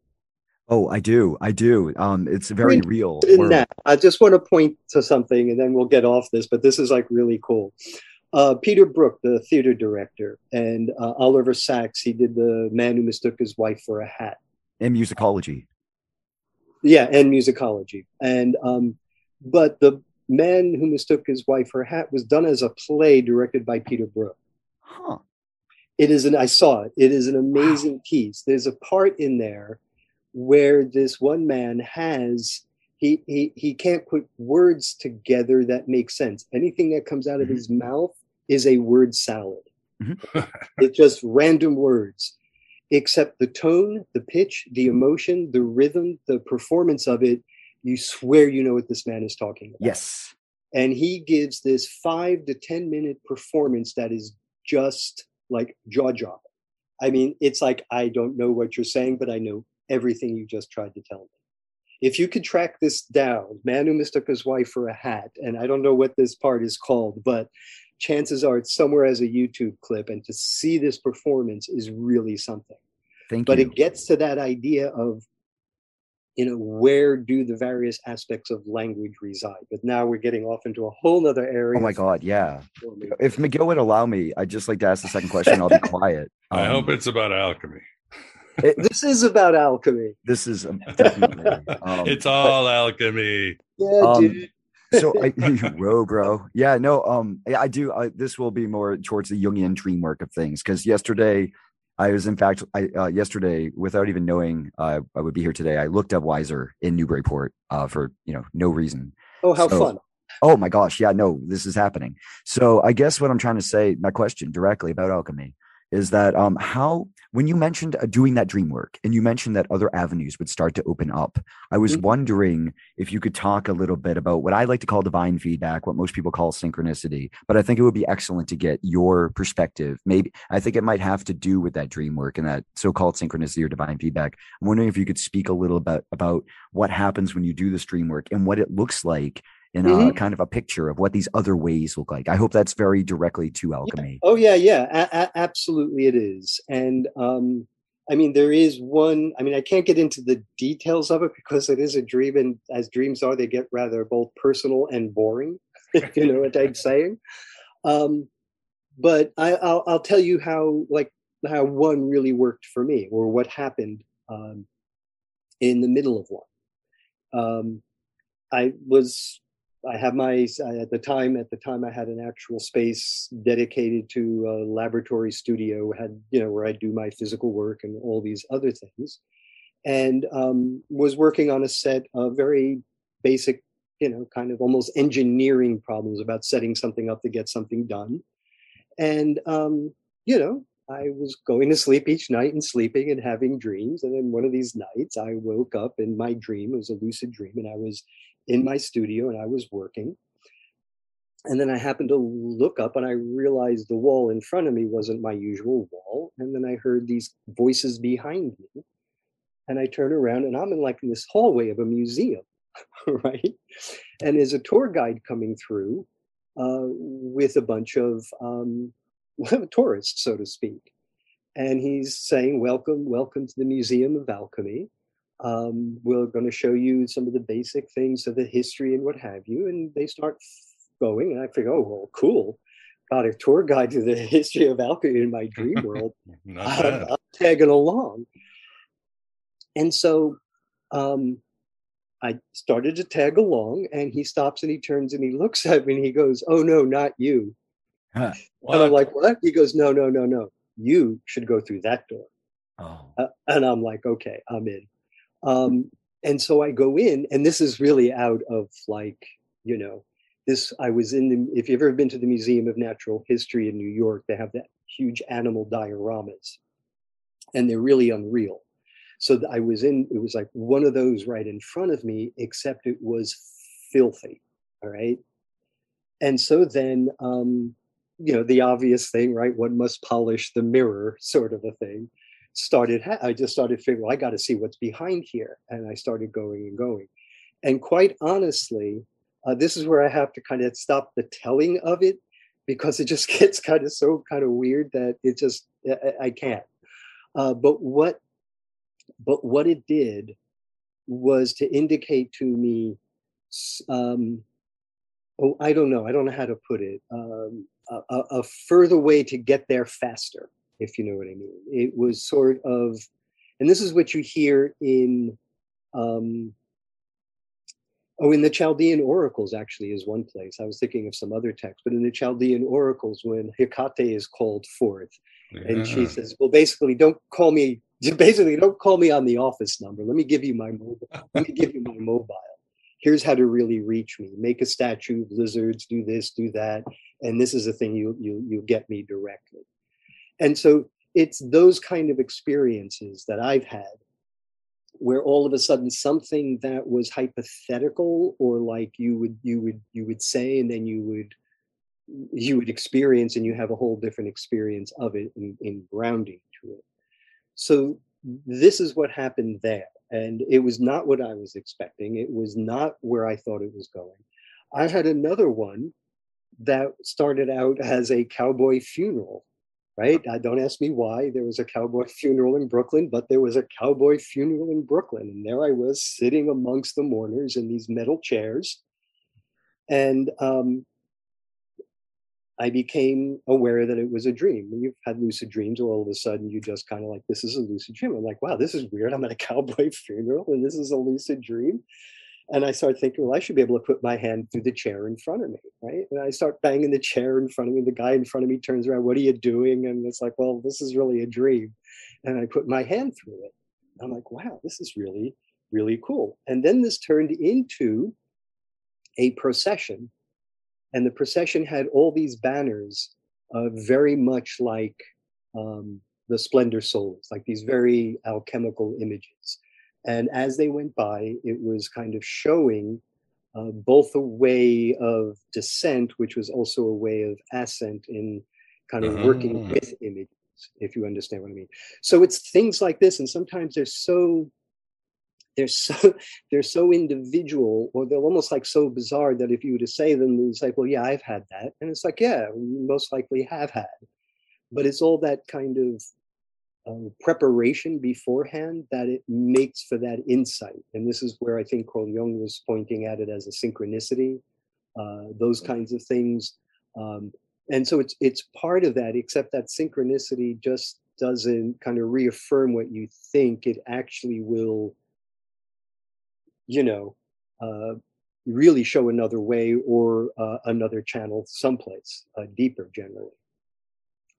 Oh, I do. I do. Um, it's very real. in that. I just want to point to something, and then we'll get off this. But this is like really cool. Uh, Peter Brook, the theater director, and uh, Oliver Sacks. He did the Man Who Mistook His Wife for a Hat. And musicology. Yeah, and musicology. And um, but the Man Who Mistook His Wife for a Hat was done as a play directed by Peter Brook. Huh. It is an I saw it. It is an amazing piece. There's a part in there where this one man has he he he can't put words together that make sense. Anything that comes out of mm-hmm. his mouth is a word salad. Mm-hmm. it's just random words. Except the tone, the pitch, the mm-hmm. emotion, the rhythm, the performance of it, you swear you know what this man is talking about Yes. and he gives this five to ten minute performance that is just like jaw dropping. I mean, it's like I don't know what you're saying, but I know everything you just tried to tell me. If you could track this down, man who mistook his wife for a hat, and I don't know what this part is called, but chances are it's somewhere as a YouTube clip, and to see this performance is really something. Thank you. but you. it gets to that idea of you know where do the various aspects of language reside but now we're getting off into a whole nother area Oh my god, yeah. If Miguel would allow me, I'd just like to ask the second question. I'll be quiet. I Um, hope it's about alchemy. this is about alchemy this is um, definitely. Um, it's all alchemy. yeah um, dude so I, whoa, bro. Yeah, no. Um, yeah, I do. I, this will be more towards the Jungian dream work of things because yesterday, I was in fact, I uh, yesterday without even knowing uh, I would be here today. I looked up Weiser in Newburyport uh, for you know no reason. oh how So- fun Oh my gosh, yeah, no, this is happening. So I guess what I'm trying to say, my question directly about alchemy is that um, how when you mentioned uh, doing that dream work and you mentioned that other avenues would start to open up i was mm-hmm. wondering if you could talk a little bit about what i like to call divine feedback what most people call synchronicity but i think it would be excellent to get your perspective maybe i think it might have to do with that dream work and that so-called synchronicity or divine feedback i'm wondering if you could speak a little bit about what happens when you do this dream work and what it looks like in mm-hmm. a kind of a picture of what these other ways look like. I hope that's very directly to alchemy. Yeah. Oh yeah, yeah, a- a- absolutely it is. And um, I mean, there is one. I mean, I can't get into the details of it because it is a dream, and as dreams are, they get rather both personal and boring. you know what I'm saying? Um, but I, will I'll tell you how like how one really worked for me, or what happened um, in the middle of one. Um, I was I have my at the time at the time I had an actual space dedicated to a laboratory studio had you know where I do my physical work and all these other things, and um, was working on a set of very basic you know kind of almost engineering problems about setting something up to get something done, and um, you know I was going to sleep each night and sleeping and having dreams. And then one of these nights, I woke up and my dream was a lucid dream, and I was in my studio and I was working. And then I happened to look up and I realized the wall in front of me wasn't my usual wall. And then I heard these voices behind me. And I turn around and I'm in like this hallway of a museum, right? And there's a tour guide coming through uh, with a bunch of um, tourists, so to speak. And he's saying, Welcome, welcome to the Museum of Alchemy. Um, we're going to show you some of the basic things of the history and what have you. And they start going, and I think, oh, well, cool. Got a tour guide to the history of alchemy in my dream world. I'm, I'm, tagging along. And so um, I started to tag along, and he stops and he turns and he looks at me and he goes, Oh, no, not you. Huh. And I'm like, What? He goes, No, no, no, no. You should go through that door. Oh. Uh, and I'm like, Okay, I'm in. Um, and so I go in, and this is really out of like, you know, this. I was in the, if you've ever been to the Museum of Natural History in New York, they have that huge animal dioramas, and they're really unreal. So I was in, it was like one of those right in front of me, except it was filthy. All right. And so then, um, you know, the obvious thing, right? One must polish the mirror, sort of a thing started i just started figuring well, i got to see what's behind here and i started going and going. And quite honestly uh, this is where i have to kind of stop the telling of it because it just gets kind of so kind of weird that it just i, I can't. Uh, but what but what it did was to indicate to me um, oh i don't know i don't know how to put it um, a, a further way to get there faster if you know what I mean. It was sort of, and this is what you hear in, um, oh, in the Chaldean oracles, actually, is one place. I was thinking of some other text, but in the Chaldean oracles, when Hecate is called forth, yeah. and she says, well, basically, don't call me, basically, don't call me on the office number. Let me give you my mobile. Let me give you my mobile here's how to really reach me make a statue of lizards do this do that and this is the thing you you you get me directly and so it's those kind of experiences that I've had where all of a sudden something that was hypothetical or like you would you would you would say and then you would you would experience and you have a whole different experience of it in, in grounding to it. So this is what happened there. And it was not what i was expecting. It was not where i thought it was going. I had another one that started out as a cowboy funeral right? Uh, don't ask me why. There was a cowboy funeral in Brooklyn, but there was a cowboy funeral in Brooklyn. And there I was sitting amongst the mourners in these metal chairs. And um, I became aware that it was a dream. When you've had lucid dreams, all of a sudden you just kind of like, this is a lucid dream. I'm like, wow, this is weird. I'm at a cowboy funeral and this is a lucid dream. And I started thinking, well, I should be able to put my hand through the chair in front of me, right? And I start banging the chair in front of me. The guy in front of me turns around, what are you doing? And it's like, well, this is really a dream. And I put my hand through it. I'm like, wow, this is really, really cool. And then this turned into a procession. And the procession had all these banners, uh, very much like um, the splendor solis, like these very alchemical images. And as they went by, it was kind of showing uh, both a way of descent, which was also a way of ascent in kind of working Ah. with images, if you understand what I mean. So it's things like this, and sometimes they're so they're so they're so individual, or they're almost like so bizarre that if you were to say them, it's like, well, yeah, I've had that, and it's like, yeah, most likely have had, but it's all that kind of um, preparation beforehand that it makes for that insight. And this is where I think Carl Jung was pointing at it as a synchronicity, uh, those kinds of things. Um, and so it's it's part of that, except that synchronicity just doesn't kind of reaffirm what you think. It actually will, you know, uh, really show another way or uh, another channel someplace uh, deeper generally.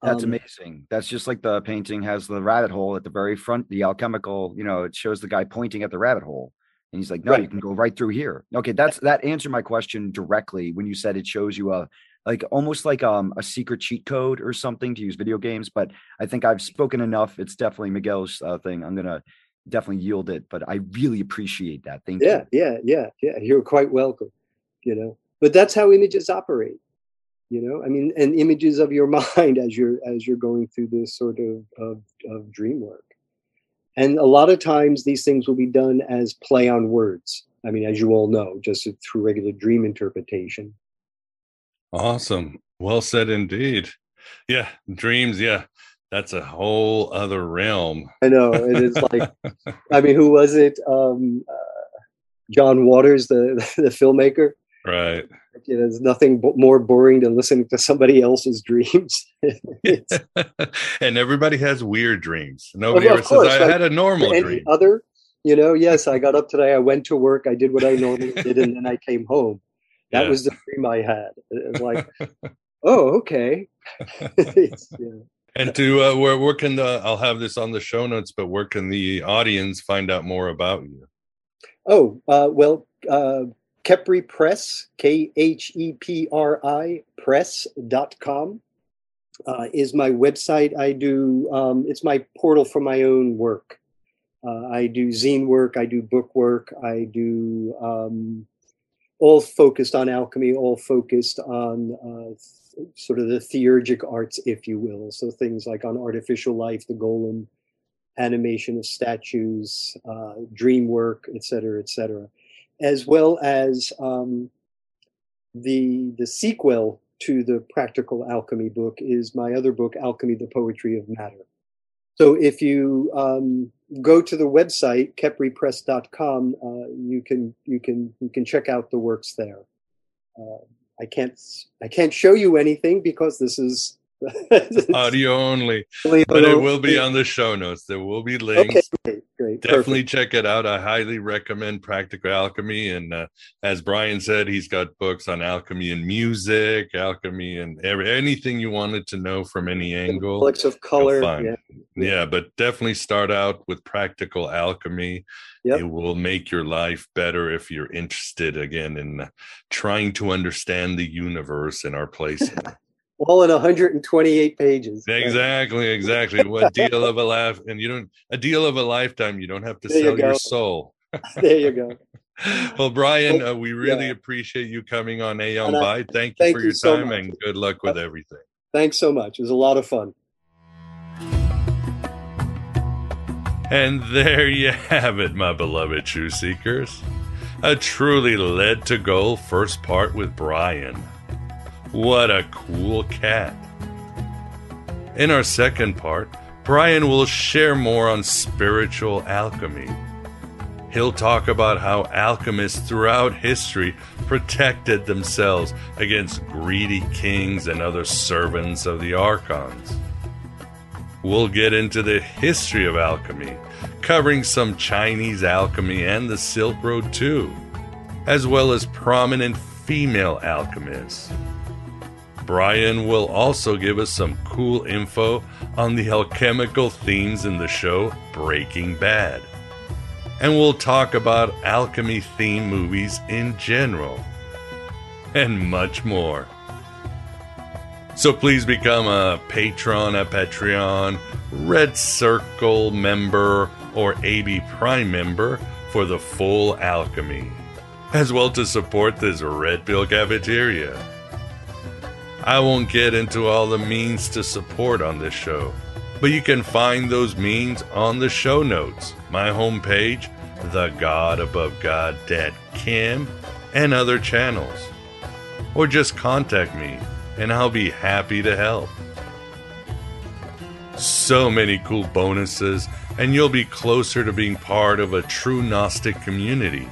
That's Um, amazing. That's just like the painting has the rabbit hole at the very front, the alchemical, you know, it shows the guy pointing at the rabbit hole. And he's like, no, you can go right through here. Okay, that's that answered my question directly when you said it shows you a like almost like um a secret cheat code or something to use video games. But I think I've spoken enough. It's definitely Miguel's uh, thing. I'm gonna definitely yield it, but I really appreciate that. Thank you. yeah yeah yeah yeah you're quite welcome you know but that's how images operate you know i mean and images of your mind as you're as you're going through this sort of of, of dream work and a lot of times these things will be done as play on words i mean as you all know just through regular dream interpretation Awesome. Well said indeed. Yeah, dreams. Yeah, that's a whole other realm. i know it is like i mean who was it um uh, john waters the the filmmaker Right. you know, there's nothing bo- more boring than listening to somebody else's dreams and everybody has weird dreams. Nobody of ever course, says, I like had a normal any dream. Other, you know, yes, I got up today. I went to work. I did what I normally did, and then I came home. That Yeah. was the dream I had. It was like, oh, okay. Know. And to uh, where, where can the, I'll have this on the show notes, but where can the audience find out more about you? Oh, uh, well, uh, Khepri Press, K H E P R I press.com uh, is my website. I do, um, it's my portal for my own work. Uh, I do zine work, I do book work, I do um, all focused on alchemy, all focused on uh, th- sort of the theurgic arts, if you will. So things like on artificial life, the golem, animation of statues, uh, dream work, et cetera, et cetera, as well as um, the the sequel to the practical alchemy book is my other book, Alchemy: The Poetry of Matter. So if you um, go to the website khepripress.com, uh, you can you can you can check out the works there. Uh, I can't I can't show you anything because this is Audio only, Audio but it will be only. on the show notes. There will be links. okay. Great, great, Definitely perfect. check it out. I highly recommend Practical Alchemy. And uh, as Brian said, he's got books on alchemy and music, alchemy and every, anything you wanted to know from any angle. Flicks of color. Yeah. Yeah, but definitely start out with practical alchemy. Yep. It will make your life better if you're interested again in trying to understand the universe and our place. All in 128 pages. exactly, exactly. What deal of a life, and you don't a deal of a lifetime. You don't have to There you sell your soul. There you go. Well, Brian, uh, we really yeah. appreciate you coming on Aeon Byte. Thank you thank for you your so time much. and good luck with everything. Thanks so much. It was a lot of fun. And there you have it, my beloved truth seekers. A truly led to goal first part with Brian. What a cool cat. In our second part, Brian will share more on spiritual alchemy. He'll talk about how alchemists throughout history protected themselves against greedy kings and other servants of the archons. We'll get into the history of alchemy, covering some Chinese alchemy and the Silk Road too, as well as prominent female alchemists. Brian will also give us some cool info on the alchemical themes in the show Breaking Bad. And we'll talk about alchemy themed movies in general. And much more. So please become a patron at Patreon, Red Circle member, or AB Prime member for the full alchemy, as well to support this Red Pill cafeteria. I won't get into all the means to support on this show, but you can find those means on the show notes, my homepage, the God Above God dot com, and other channels. Or just contact me, and I'll be happy to help. So many cool bonuses, and you'll be closer to being part of a true Gnostic community,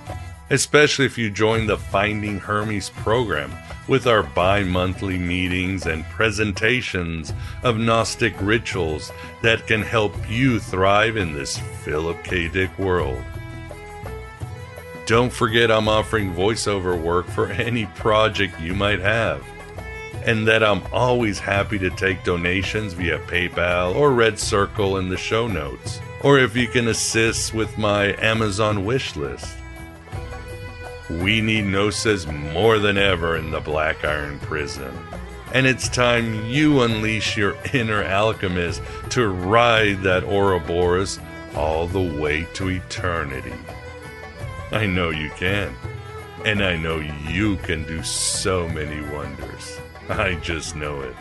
especially if you join the Finding Hermes program with our bi monthly meetings and presentations of Gnostic rituals that can help you thrive in this Philip K. Dick world. Don't forget, I'm offering voiceover work for any project you might have, and that I'm always happy to take donations via PayPal or Red Circle in the show notes, or if you can assist with my Amazon wish list. We need Gnosis more than ever in the Black Iron Prison. And it's time you unleash your inner alchemist to ride that Ouroboros all the way to eternity. I know you can. And I know you can do so many wonders. I just know it.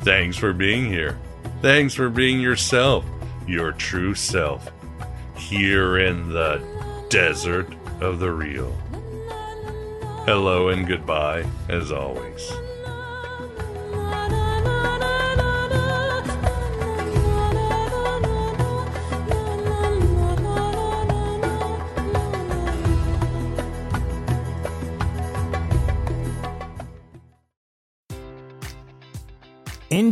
Thanks for being here. Thanks for being yourself, your true self, here in the desert of the real. Hello and goodbye, as always.